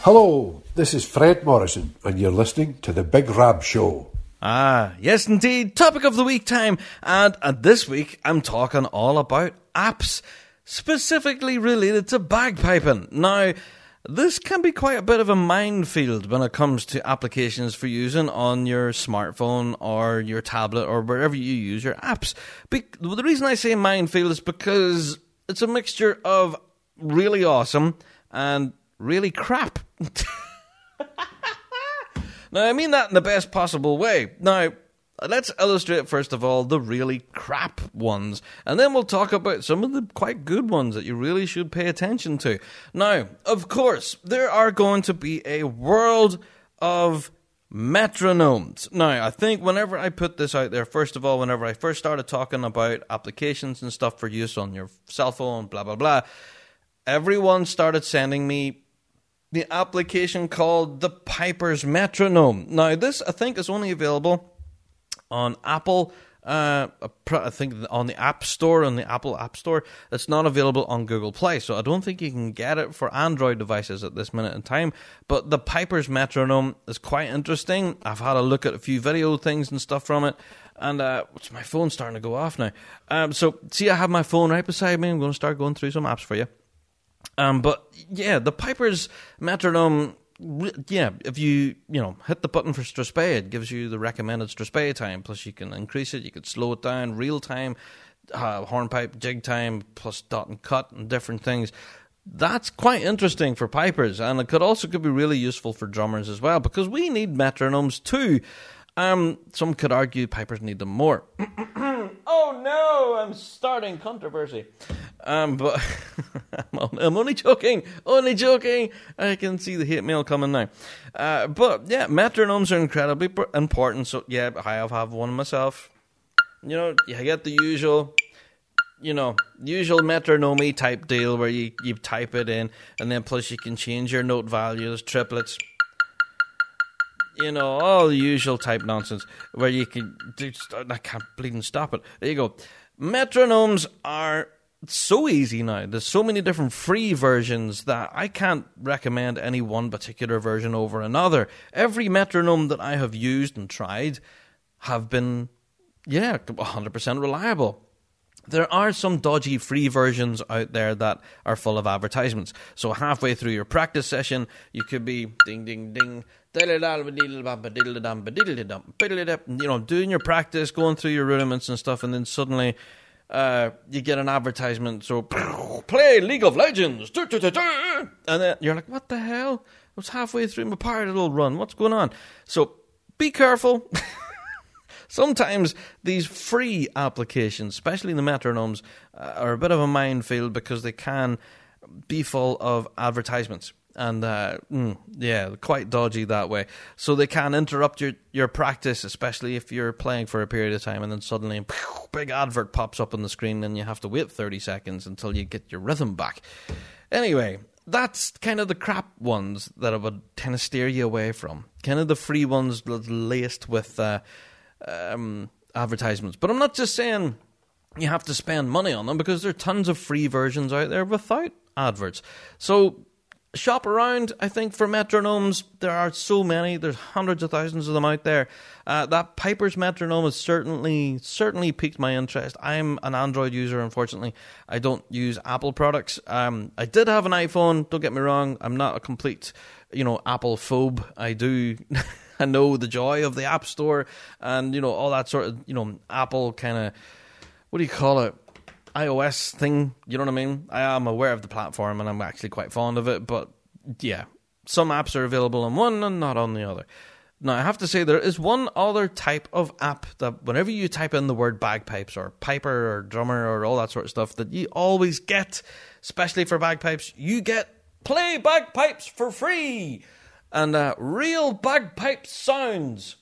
Hello, this is Fred Morrison, and you're listening to The Big Rab Show. Ah, yes, indeed. Topic of the week time. And, and this week, I'm talking all about apps specifically related to bagpiping. Now, this can be quite a bit of a minefield when it comes to applications for using on your smartphone or your tablet or wherever you use your apps. Be- the reason I say minefield is because it's a mixture of really awesome and really crap. [LAUGHS] now, I mean that in the best possible way. Now, let's illustrate first of all the really crap ones, and then we'll talk about some of the quite good ones that you really should pay attention to. Now, of course, there are going to be a world of metronomes. Now, I think whenever I put this out there, first of all, whenever I first started talking about applications and stuff for use on your cell phone, blah, blah, blah, everyone started sending me the application called the Piper's Metronome. Now, this I think is only available on Apple. Uh, I think on the App Store, on the Apple App Store, it's not available on Google Play. So I don't think you can get it for Android devices at this minute in time. But the Piper's Metronome is quite interesting. I've had a look at a few video things and stuff from it, and uh, my phone's starting to go off now. Um, so see, I have my phone right beside me. I'm going to start going through some apps for you. Um, but yeah, the Piper's metronome. Yeah, if you you know hit the button for Strathspey, it gives you the recommended Strathspey time. Plus, you can increase it. You could slow it down, reel time, uh, hornpipe, jig time, plus dot and cut and different things. That's quite interesting for pipers, and it could also could be really useful for drummers as well because we need metronomes too. Um, some could argue pipers need them more. [COUGHS] oh no, I'm starting controversy. Um, but [LAUGHS] I'm only joking, only joking. I can see the hate mail coming now. Uh, but yeah, metronomes are incredibly important. So yeah, I have one myself. You know, you get the usual, you know, usual metronome type deal where you, you type it in, and then plus you can change your note values, triplets, you know, all the usual type nonsense where you can. I can't bleed and stop it. There you go. Metronomes are so easy now. There's so many different free versions that I can't recommend any one particular version over another. Every metronome that I have used and tried have been, yeah, 100% reliable. There are some dodgy free versions out there that are full of advertisements. So halfway through your practice session, you could be ding ding ding you know, doing your practice, going through your rudiments and stuff, and then suddenly uh, you get an advertisement. So play League of Legends, and then you're like, "What the hell?" I was halfway through my parallel run. What's going on? So be careful. [LAUGHS] Sometimes these free applications, especially the metronomes, uh, are a bit of a minefield because they can be full of advertisements and uh, mm, yeah, quite dodgy that way. So they can interrupt your, your practice, especially if you're playing for a period of time, and then suddenly a [LAUGHS] big advert pops up on the screen, and you have to wait thirty seconds until you get your rhythm back. Anyway, that's kind of the crap ones that I would kind of steer you away from. Kind of the free ones laced with uh, um, advertisements. But I'm not just saying you have to spend money on them because there are tons of free versions out there without adverts. So shop around. I think for metronomes, there are so many. There's hundreds of thousands of them out there. Uh, that Piper's metronome has certainly certainly piqued my interest. I'm an Android user, unfortunately. I don't use Apple products. Um, I did have an iPhone. Don't get me wrong. I'm not a complete, you know, Apple phobe. I do. [LAUGHS] I know the joy of the App Store and you know all that sort of you know Apple kind of what do you call it iOS thing. You know what I mean? I am aware of the platform and I'm actually quite fond of it, but yeah, some apps are available on one and not on the other. Now, I have to say, there is one other type of app that whenever you type in the word bagpipes or piper or drummer or all that sort of stuff, that you always get, especially for bagpipes, you get play bagpipes for free and uh, real bagpipe sounds.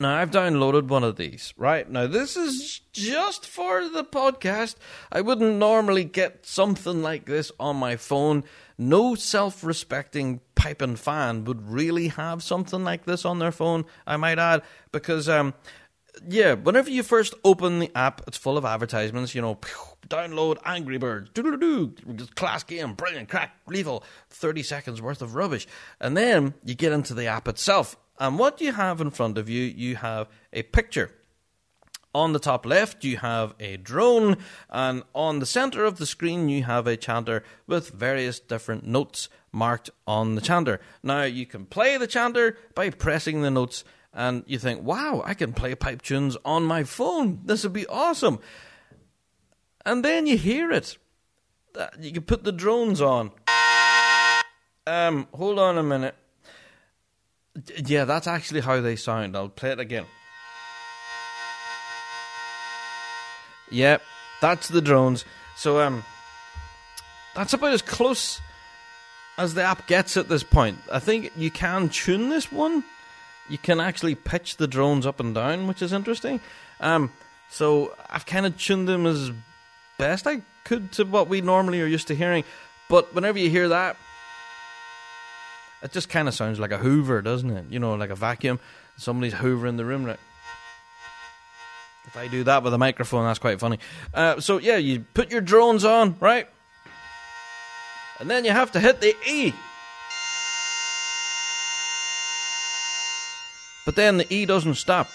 Now, I've downloaded one of these, right? Now, this is just for the podcast. I wouldn't normally get something like this on my phone. no self respecting piping fan would really have something like this on their phone, I might add, because, um, yeah, whenever you first open the app, it's full of advertisements, you know, [SNIFFS] download Angry Birds, doo doo doo, class game, brilliant, crack, lethal, 30 seconds worth of rubbish. And then you get into the app itself. And what you have in front of you, you have a picture on the top left, you have a drone, and on the center of the screen, you have a chanter with various different notes marked on the chanter. Now, you can play the chanter by pressing the notes, and you think, wow, I can play pipe tunes on my phone. This would be awesome. And then you hear it. You can put the drones on. Um, hold on a minute. Yeah, that's actually how they sound. I'll play it again. Yep, that's the drones. So um, that's about as close as the app gets at this point. I think you can tune this one. You can actually pitch the drones up and down, which is interesting. Um, so I've kind of tuned them as best I could to what we normally are used to hearing. But whenever you hear that, it just kind of sounds like a Hoover, doesn't it? You know, like a vacuum. Somebody's hoovering the room, right? If I do that with a microphone, that's quite funny. Uh, so yeah, you put your drones on, right? And then you have to hit the E. But then the E doesn't stop.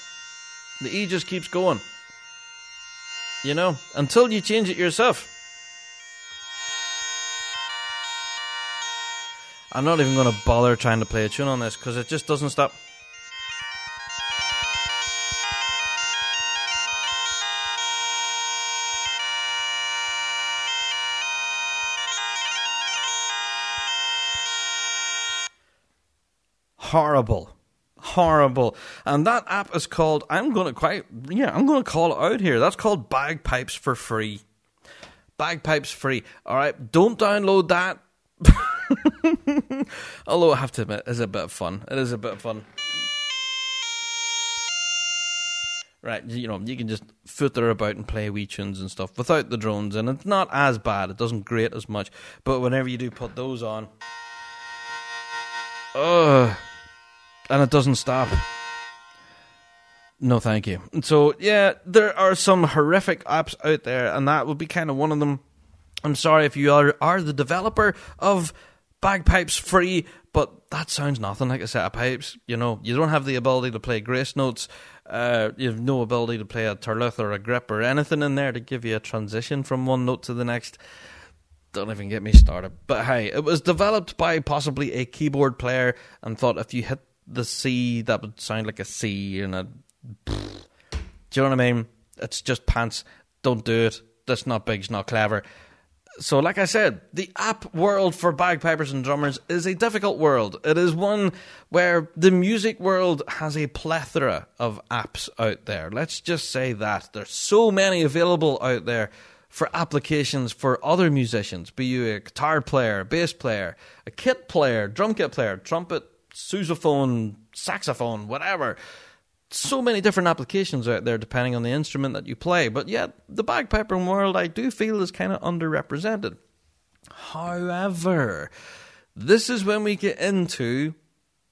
The E just keeps going. You know, until you change it yourself. I'm not even going to bother trying to play a tune on this because it just doesn't stop. horrible. Horrible. And that app is called, I'm going to quite, yeah, I'm going to call it out here. That's called Bagpipes for Free. Bagpipes free. All right. Don't download that. [LAUGHS] [LAUGHS] Although I have to admit, it's a bit of fun. It is a bit of fun. Right, you know, you can just footer about and play wee tunes and stuff without the drones, and it's not as bad. It doesn't grate as much. But whenever you do put those on, ugh and it doesn't stop. No, thank you. So, yeah, there are some horrific apps out there, and that would be kind of one of them. I'm sorry if you are, are the developer of Bagpipes Free, but that sounds nothing like a set of pipes. You know, you don't have the ability to play grace notes. Uh, you have no ability to play a taorluath or a grip or anything in there to give you a transition from one note to the next. Don't even get me started. But hey, it was developed by possibly a keyboard player and thought if you hit the C that would sound like a C and a. Do you know what I mean? It's just pants. Don't do it. That's not big. It's not clever. So, like I said, the app world for bagpipers and drummers is a difficult world. It is one where the music world has a plethora of apps out there. Let's just say that. There's so many available out there for applications for other musicians, be you a guitar player, bass player, a kit player, drum kit player, trumpet, sousaphone, saxophone, whatever. So many different applications out there depending on the instrument that you play. But yet, the bagpiping world I do feel is kind of underrepresented. However, this is when we get into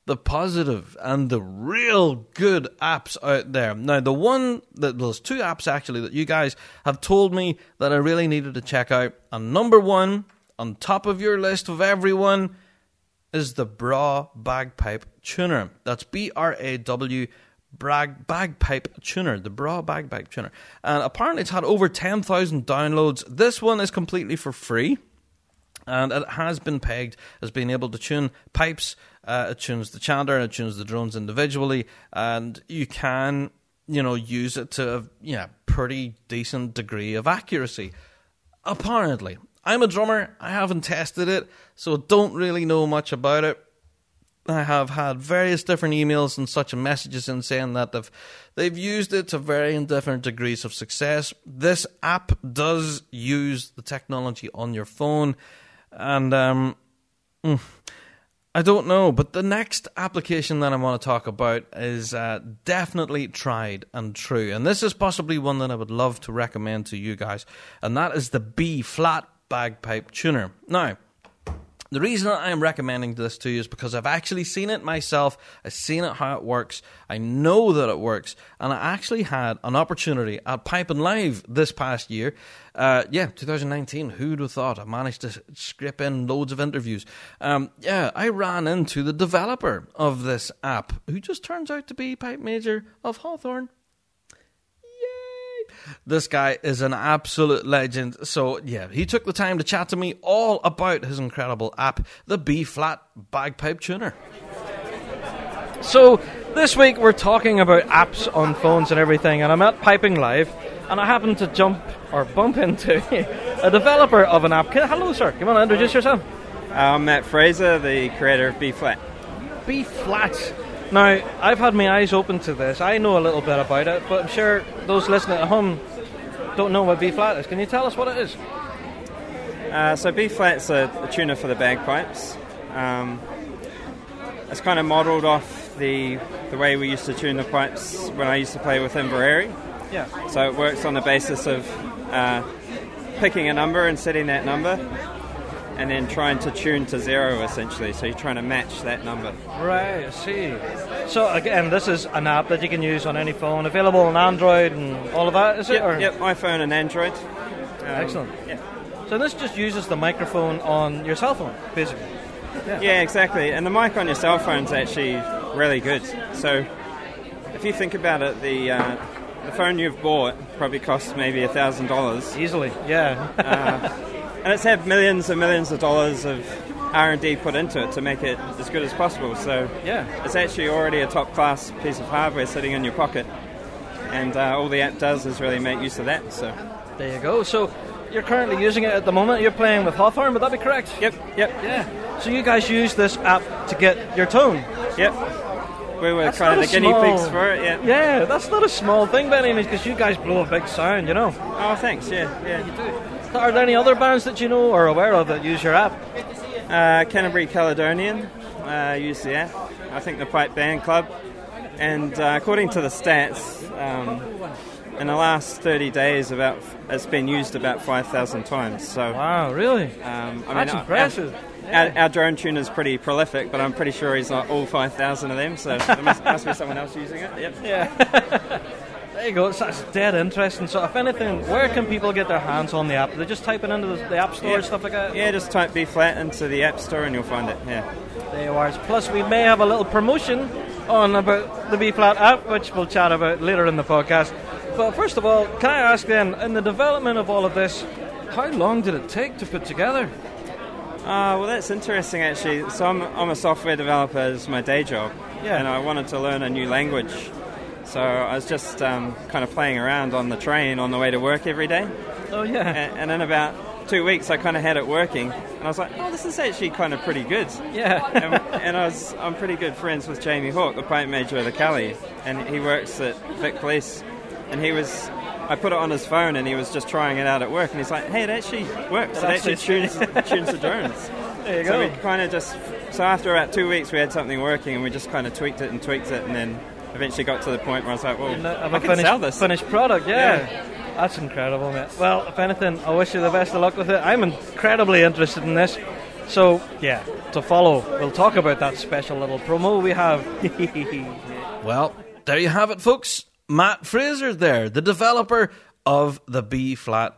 the positive and the real good apps out there. Now, the one that those two apps actually that you guys have told me that I really needed to check out, and number one on top of your list of everyone is the Braw Bagpipe Tuner. That's B R A W Braw Bagpipe Tuner, the Braw Bagpipe Tuner. And apparently it's had over 10,000 downloads. This one is completely for free. And it has been pegged as being able to tune pipes. Uh, it tunes the chanter and it tunes the drones individually. And you can, you know, use it to a yeah, pretty decent degree of accuracy. Apparently. I'm a drummer. I haven't tested it, so don't really know much about it. I have had various different emails and such messages in saying that they've they've used it to varying different degrees of success. This app does use the technology on your phone, and um, mm, I don't know. But the next application that I want to talk about is uh, definitely tried and true, and this is possibly one that I would love to recommend to you guys, and that is the B flat bagpipe tuner. Now, The reason I'm recommending this to you is because I've actually seen it myself. I've seen it how it works. I know that it works, and I actually had an opportunity at Piping Live this past year. Uh, yeah, 2019. Who'd have thought? I managed to script in loads of interviews. Um, yeah, I ran into the developer of this app, who just turns out to be Pipe Major of Hawthorne. This guy is an absolute legend. So, yeah, he took the time to chat to me all about his incredible app, the B Flat Bagpipe Tuner. So, this week we're talking about apps on phones and everything, and I'm at Piping Live, and I happen to jump or bump into [LAUGHS] a developer of an app. Hello, sir. Come on, introduce yourself. I'm Matt Fraser, the creator of B Flat. B Flat. Now, I've had my eyes open to this. I know a little bit about it, but I'm sure those listening at home don't know what B flat is. Can you tell us what it is? Uh, so B flat's a, a tuner for the bagpipes. Um, it's kind of modelled off the the way we used to tune the pipes when I used to play with Inveraray. Yeah. So it works on the basis of uh, picking a number and setting that number, and then trying to tune to zero essentially. So you're trying to match that number. Right, I see. So again, this is an app that you can use on any phone, available on Android and all of that, is it? Yep, or- yep iPhone and Android. Um, Excellent. Yeah. So this just uses the microphone on your cell phone, basically. Yeah, exactly. And the mic on your cell phone's actually really good. So if you think about it, the uh, the phone you've bought probably costs maybe a thousand dollars, Easily, yeah. And it's had millions and millions of dollars of R and D put into it to make it as good as possible. So yeah. it's actually already a top class piece of hardware sitting in your pocket, and uh, all the app does is really make use of that. So There you go. So you're currently using it at the moment. You're playing with Hawthorne, would that be correct? yep, yep, Yeah. So you guys use this app to get your tone. yep. We were That's kind of the guinea small- pigs for it. Yeah. Yeah, that's not a small thing by any means, because you guys blow a big sound, you know. Oh, thanks. Yeah, yeah. Are there any other bands that you know or aware of that use your app? Uh, Canterbury Caledonian uh, use the app. I think the Pipe Band Club. And uh, according to the stats, um, in the last 30 days, about it's been used about 5,000 times. So, Wow, really? um, I That's our- impressive. Our, our drone tuner's pretty prolific, but I'm pretty sure he's not all 5,000 of them. So there must, must be someone else using it. Yep. Yeah. [LAUGHS] there you go. It's, that's dead interesting. So, if anything, where can people get their hands on the app? They're just type it into the, the app store Yeah. and stuff like that. Yeah, just type B flat into the App Store and you'll find it. Yeah. There you are. Plus, we may have a little promotion on about the B flat app, which we'll chat about later in the podcast. But first of all, can I ask then, in the development of all of this, how long did it take to put together? Uh, well, that's interesting actually. So I'm, I'm a software developer it's my day job, Yeah. and I wanted to learn a new language. So I was just um, kind of playing around on the train on the way to work every day, Oh yeah. and, and in about two weeks I kind of had it working, and I was like, oh, this is actually kind of pretty good. Yeah. and, and I was I'm pretty good friends with Jamie Hawke, the pipe major of the Cali, and he works at Vic Police, and he was. I put it on his phone and he was just trying it out at work and he's like, hey, it actually works. It, It actually tunes, tunes the drones. [LAUGHS] there you So go. we kind of just so after about two weeks we had something working and we just kind of tweaked it and tweaked it and then eventually got to the point where I was like, well, Have I a can finished, sell this. finished product, yeah. Yeah. That's incredible, mate. Well, if anything, I wish you the best of luck with it. I'm incredibly interested in this. So, yeah, to follow, we'll talk about that special little promo we have. [LAUGHS] well, there you have it, folks. Matt Fraser there, the developer of the B flat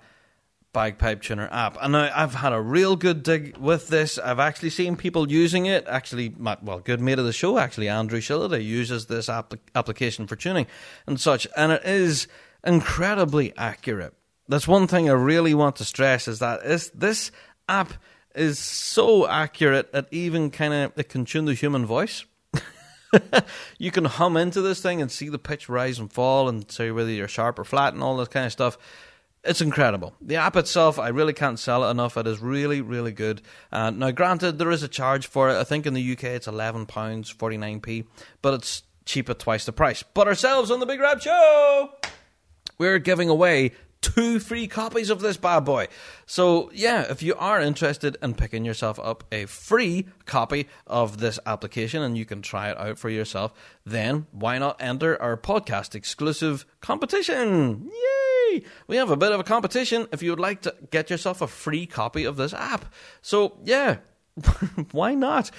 bagpipe tuner app. And now I've had a real good dig with this. I've actually seen people using it. Actually, my, well, good mate of the show, actually, Andrew Shilliday, uses this app- application for tuning and such. And it is incredibly accurate. That's one thing I really want to stress is that is this app is so accurate that even kind of it can tune the human voice [LAUGHS] you can hum into this thing and see the pitch rise and fall and say whether you're sharp or flat and all this kind of stuff. It's incredible. The app itself, I really can't sell it enough. It is really, really good. Uh, now, granted, there is a charge for it. I think in the UK it's eleven pounds forty nine p, but it's cheap at twice the price. But ourselves on the Big Rab Show, we're giving away two free copies of this bad boy. So, yeah, if you are interested in picking yourself up a free copy of this application and you can try it out for yourself, then why not enter our podcast exclusive competition? Yay! We have a bit of a competition if you would like to get yourself a free copy of this app. So, yeah, [LAUGHS] Why not?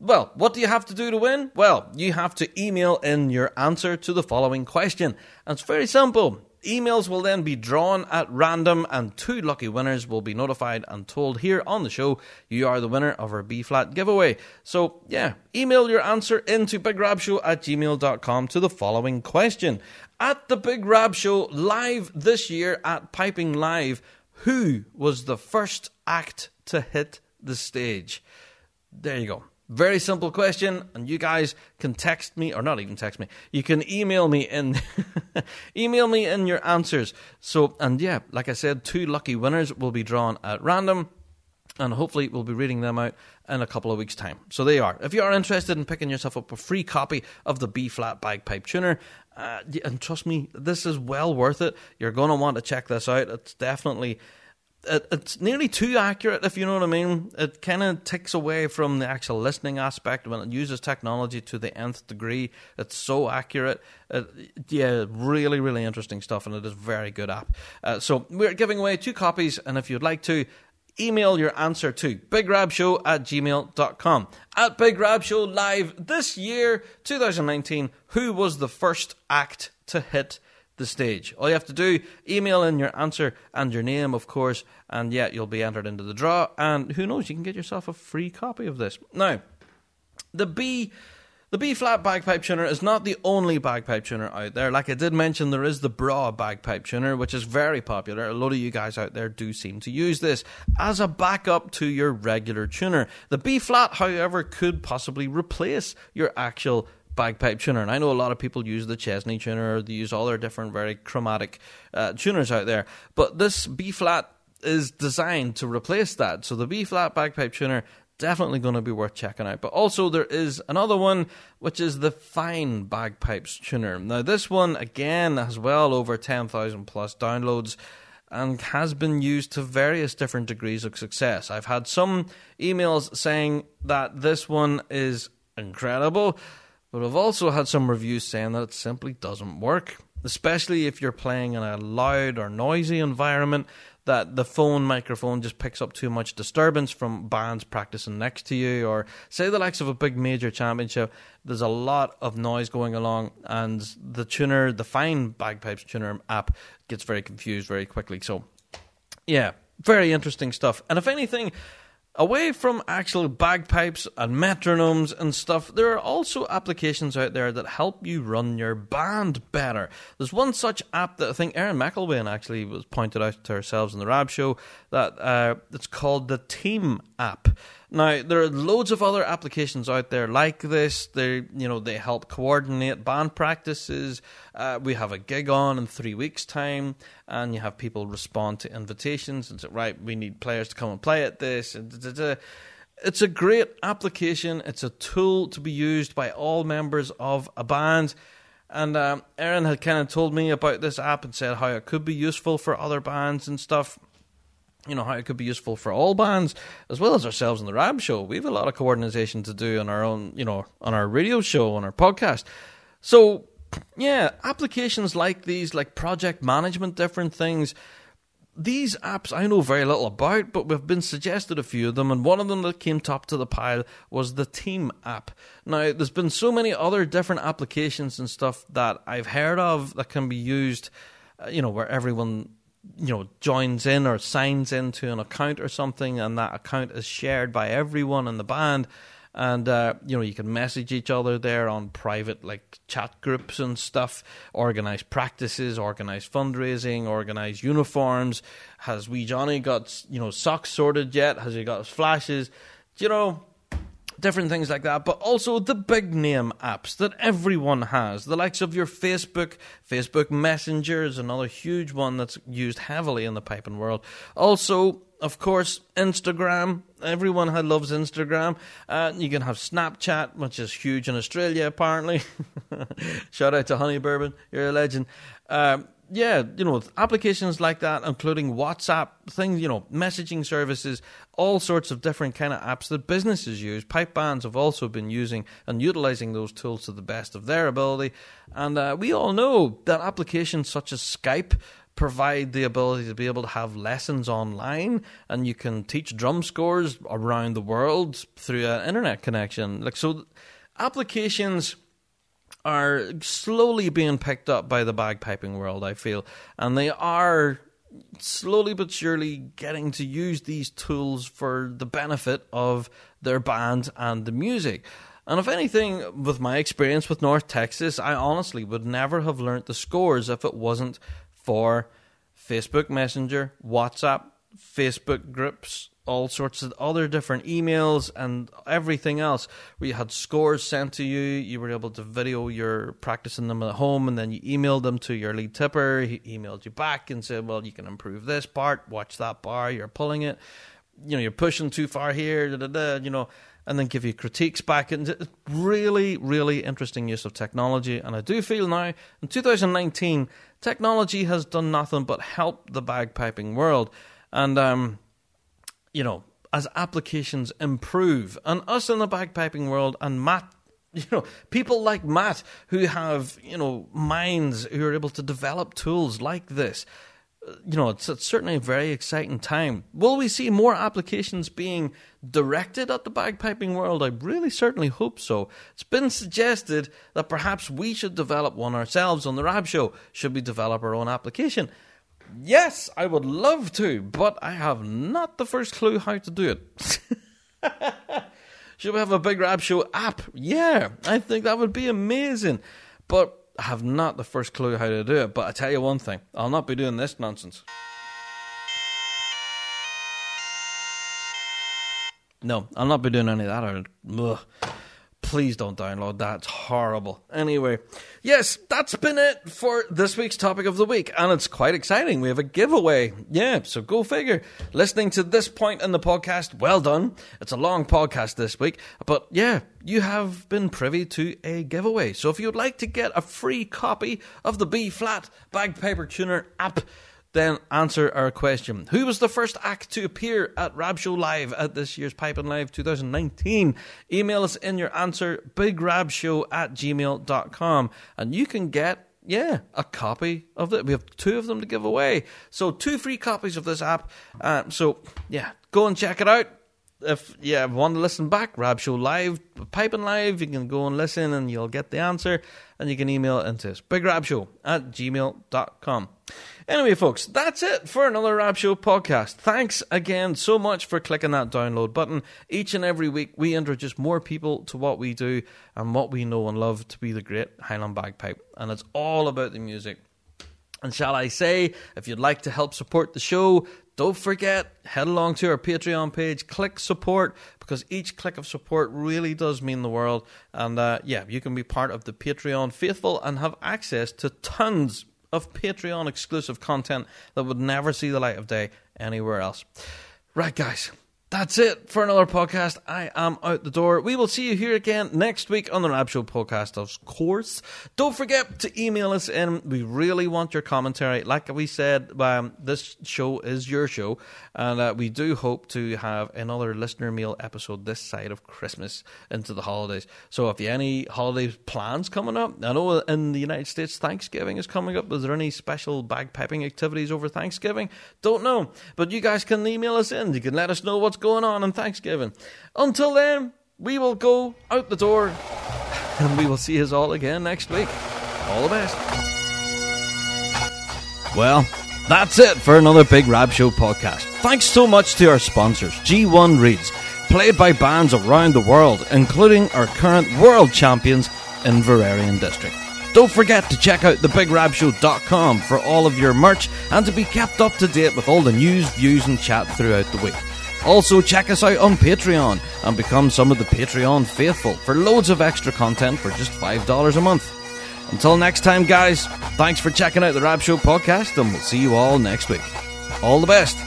Well, what do you have to do to win? Well, you have to email in your answer to the following question. And it's very simple. Emails will then be drawn at random, and two lucky winners will be notified and told here on the show you are the winner of our B flat giveaway. So, yeah, email your answer into bigrabshow at gmail.com to the following question. At the Big Rab Show live this year at Piping Live, who was the first act to hit the stage? There you go. Very simple question, and you guys can text me, or not even text me. You can email me in, [LAUGHS] email me in your answers. So, and yeah, like I said, two lucky winners will be drawn at random, and hopefully we'll be reading them out in a couple of weeks' time. So there you are. If you are interested in picking yourself up a free copy of the B flat bagpipe tuner, uh, and trust me, this is well worth it. You're going to want to check this out. It's definitely it, it's nearly too accurate, if you know what I mean. It kind of takes away from the actual listening aspect when it uses technology to the nth degree. It's so accurate. It, yeah, really, really interesting stuff, and it is a very good app. Uh, so we're giving away two copies, and if you'd like to, email your answer to bigrabshow at gmail.com. At Big Rab Show Live this year, 2019, who was the first act to hit the stage. All you have to do, email in your answer and your name, of course, and yeah, you'll be entered into the draw. And who knows, you can get yourself a free copy of this. Now, the B. The B flat bagpipe tuner is not the only bagpipe tuner out there. Like I did mention, there is the Braw bagpipe tuner, which is very popular. A lot of you guys out there do seem to use this as a backup to your regular tuner. The B flat, however, could possibly replace your actual bagpipe tuner. And I know a lot of people use the Chesney tuner, they use all their different very chromatic uh, tuners out there. But this B flat is designed to replace that. So the B flat bagpipe tuner definitely going to be worth checking out. But also there is another one which is the Fine Bagpipes tuner. Now this one again has well over 10,000 plus downloads and has been used to various different degrees of success. I've had some emails saying that this one is incredible. But I've also had some reviews saying that it simply doesn't work, especially if you're playing in a loud or noisy environment that the phone microphone just picks up too much disturbance from bands practicing next to you, or say the likes of a big major championship, there's a lot of noise going along, and the tuner, the fine bagpipes tuner app, gets very confused very quickly. So, yeah, very interesting stuff. And if anything, Away from actual bagpipes and metronomes and stuff, there are also applications out there that help you run your band better. There's one such app that I think Erin McElwain actually was pointed out to ourselves in the Rab show that uh, it's called the Team app. Now there are loads of other applications out there like this. They you know they help coordinate band practices. Uh, we have a gig on in three weeks' time, and you have people respond to invitations and say, right, we need players to come and play at this. It's a great application. It's a tool to be used by all members of a band. And um, Erin had kind of told me about this app and said how it could be useful for other bands and stuff you know how it could be useful for all bands as well as ourselves in the Rab show. We have a lot of coordination to do on our own, you know, on our radio show, on our podcast. So yeah, applications like these, like project management, different things. These apps I know very little about, but we've been suggested a few of them, and one of them that came top to the pile was the Team app. Now, there's been so many other different applications and stuff that I've heard of that can be used, uh, you know, where everyone you know joins in or signs into an account or something and that account is shared by everyone in the band. And uh, you know you can message each other there on private like chat groups and stuff. Organize practices organize fundraising organize uniforms. Has wee johnny got you know socks sorted yet? Has he got his flashes? You know different things like that, but also the big name apps that everyone has. The likes of your Facebook, Facebook Messenger is another huge one that's used heavily in the piping world. Also, of course, Instagram. Everyone loves Instagram. Uh, you can have Snapchat, which is huge in Australia, apparently. [LAUGHS] Shout out to Honey Bourbon, you're a legend. Um, yeah, you know, applications like that, including WhatsApp, things, you know, messaging services, all sorts of different kind of apps that businesses use. Pipe bands have also been using and utilizing those tools to the best of their ability. And uh, we all know that applications such as Skype, provide the ability to be able to have lessons online and you can teach drum scores around the world through an internet connection. Like so applications are slowly being picked up by the bagpiping world, I feel, and they are slowly but surely getting to use these tools for the benefit of their band and the music. And if anything, with my experience with North Texas, I honestly would never have learnt the scores if it wasn't for Facebook Messenger, WhatsApp, Facebook groups, all sorts of other different emails and everything else you had scores sent to you. You were able to video your practicing them at home and then you emailed them to your lead tipper. He emailed you back and said, Well, you can improve this part, watch that bar, you're pulling it. You know, you're pushing too far here, da, da, da, you know, and then give you critiques back. And it's really, really interesting use of technology. And I do feel now, in 2019, technology has done nothing but help the bagpiping world. And um, you know, as applications improve, and us in the bagpiping world, and Matt, [LAUGHS] you know, people like Matt who have, you know, minds who are able to develop tools like this. uh, You know, it's, it's certainly a very exciting time. Will we see more applications being directed at the bagpiping world? I really certainly hope so. It's been suggested that perhaps we should develop one ourselves on the Rab Show. Should we develop our own application? Yes, I would love to, but I have not the first clue how to do it. [LAUGHS] Should we have a Big Rab Show app? Yeah, I think that would be amazing. But I have not the first clue how to do it. But I tell you one thing, I'll not be doing this nonsense. No, I'll not be doing any of that. Ugh. Please don't download that. It's horrible. Anyway, yes, that's been it for this week's topic of the week. And it's quite exciting. We have a giveaway. Yeah, so go figure. Listening to this point in the podcast, well done. It's a long podcast this week. But yeah, you have been privy to a giveaway. So if you'd like to get a free copy of the B flat bagpiper tuner app, then answer our question. Who was the first act to appear at Rab Show Live at this year's Piping Live 2019? Email us in your answer, bigrabshow at gmail.com, and you can get yeah, a copy of it. We have two of them to give away. So, two free copies of this app. Uh, so, yeah, go and check it out. If you want to listen back, Rab Show Live, Piping Live, you can go and listen and you'll get the answer. And you can email it into us, bigrabshow at gmail.com. Anyway, folks, that's it for another Rab Show podcast. Thanks again so much for clicking that download button. Each and every week, we introduce more people to what we do and what we know and love to be the great Highland Bagpipe. And it's all about the music. And shall I say, if you'd like to help support the show, don't forget, head along to our Patreon page, click support, because each click of support really does mean the world. And uh, yeah, you can be part of the Patreon faithful and have access to tons of Patreon exclusive content that would never see the light of day anywhere else. Right, guys. That's it for another podcast. I am out the door. We will see you here again next week on the Rab Show podcast, of course. Don't forget to email us in. We really want your commentary. Like we said, um, this show is your show, and uh, we do hope to have another listener mail episode this side of Christmas into the holidays. So if you any holiday plans coming up, I know in the United States Thanksgiving is coming up. Is there any special bagpiping activities over Thanksgiving? Don't know, but you guys can email us in. You can let us know what's going on on Thanksgiving. Until then, we will go out the door and we will see us all again next week. All the best. Well, that's it for another Big Rab Show podcast. Thanks so much to our sponsors, G1 Reeds, played by bands around the world, including our current world champions Inveraray and District. Don't forget to check out thebigrabshow.com for all of your merch and to be kept up to date with all the news, views, and chat throughout the week. Also, check us out on Patreon and become some of the Patreon faithful for loads of extra content for just $5 a month. Until next time, guys, thanks for checking out the Rab Show podcast, and we'll see you all next week. All the best.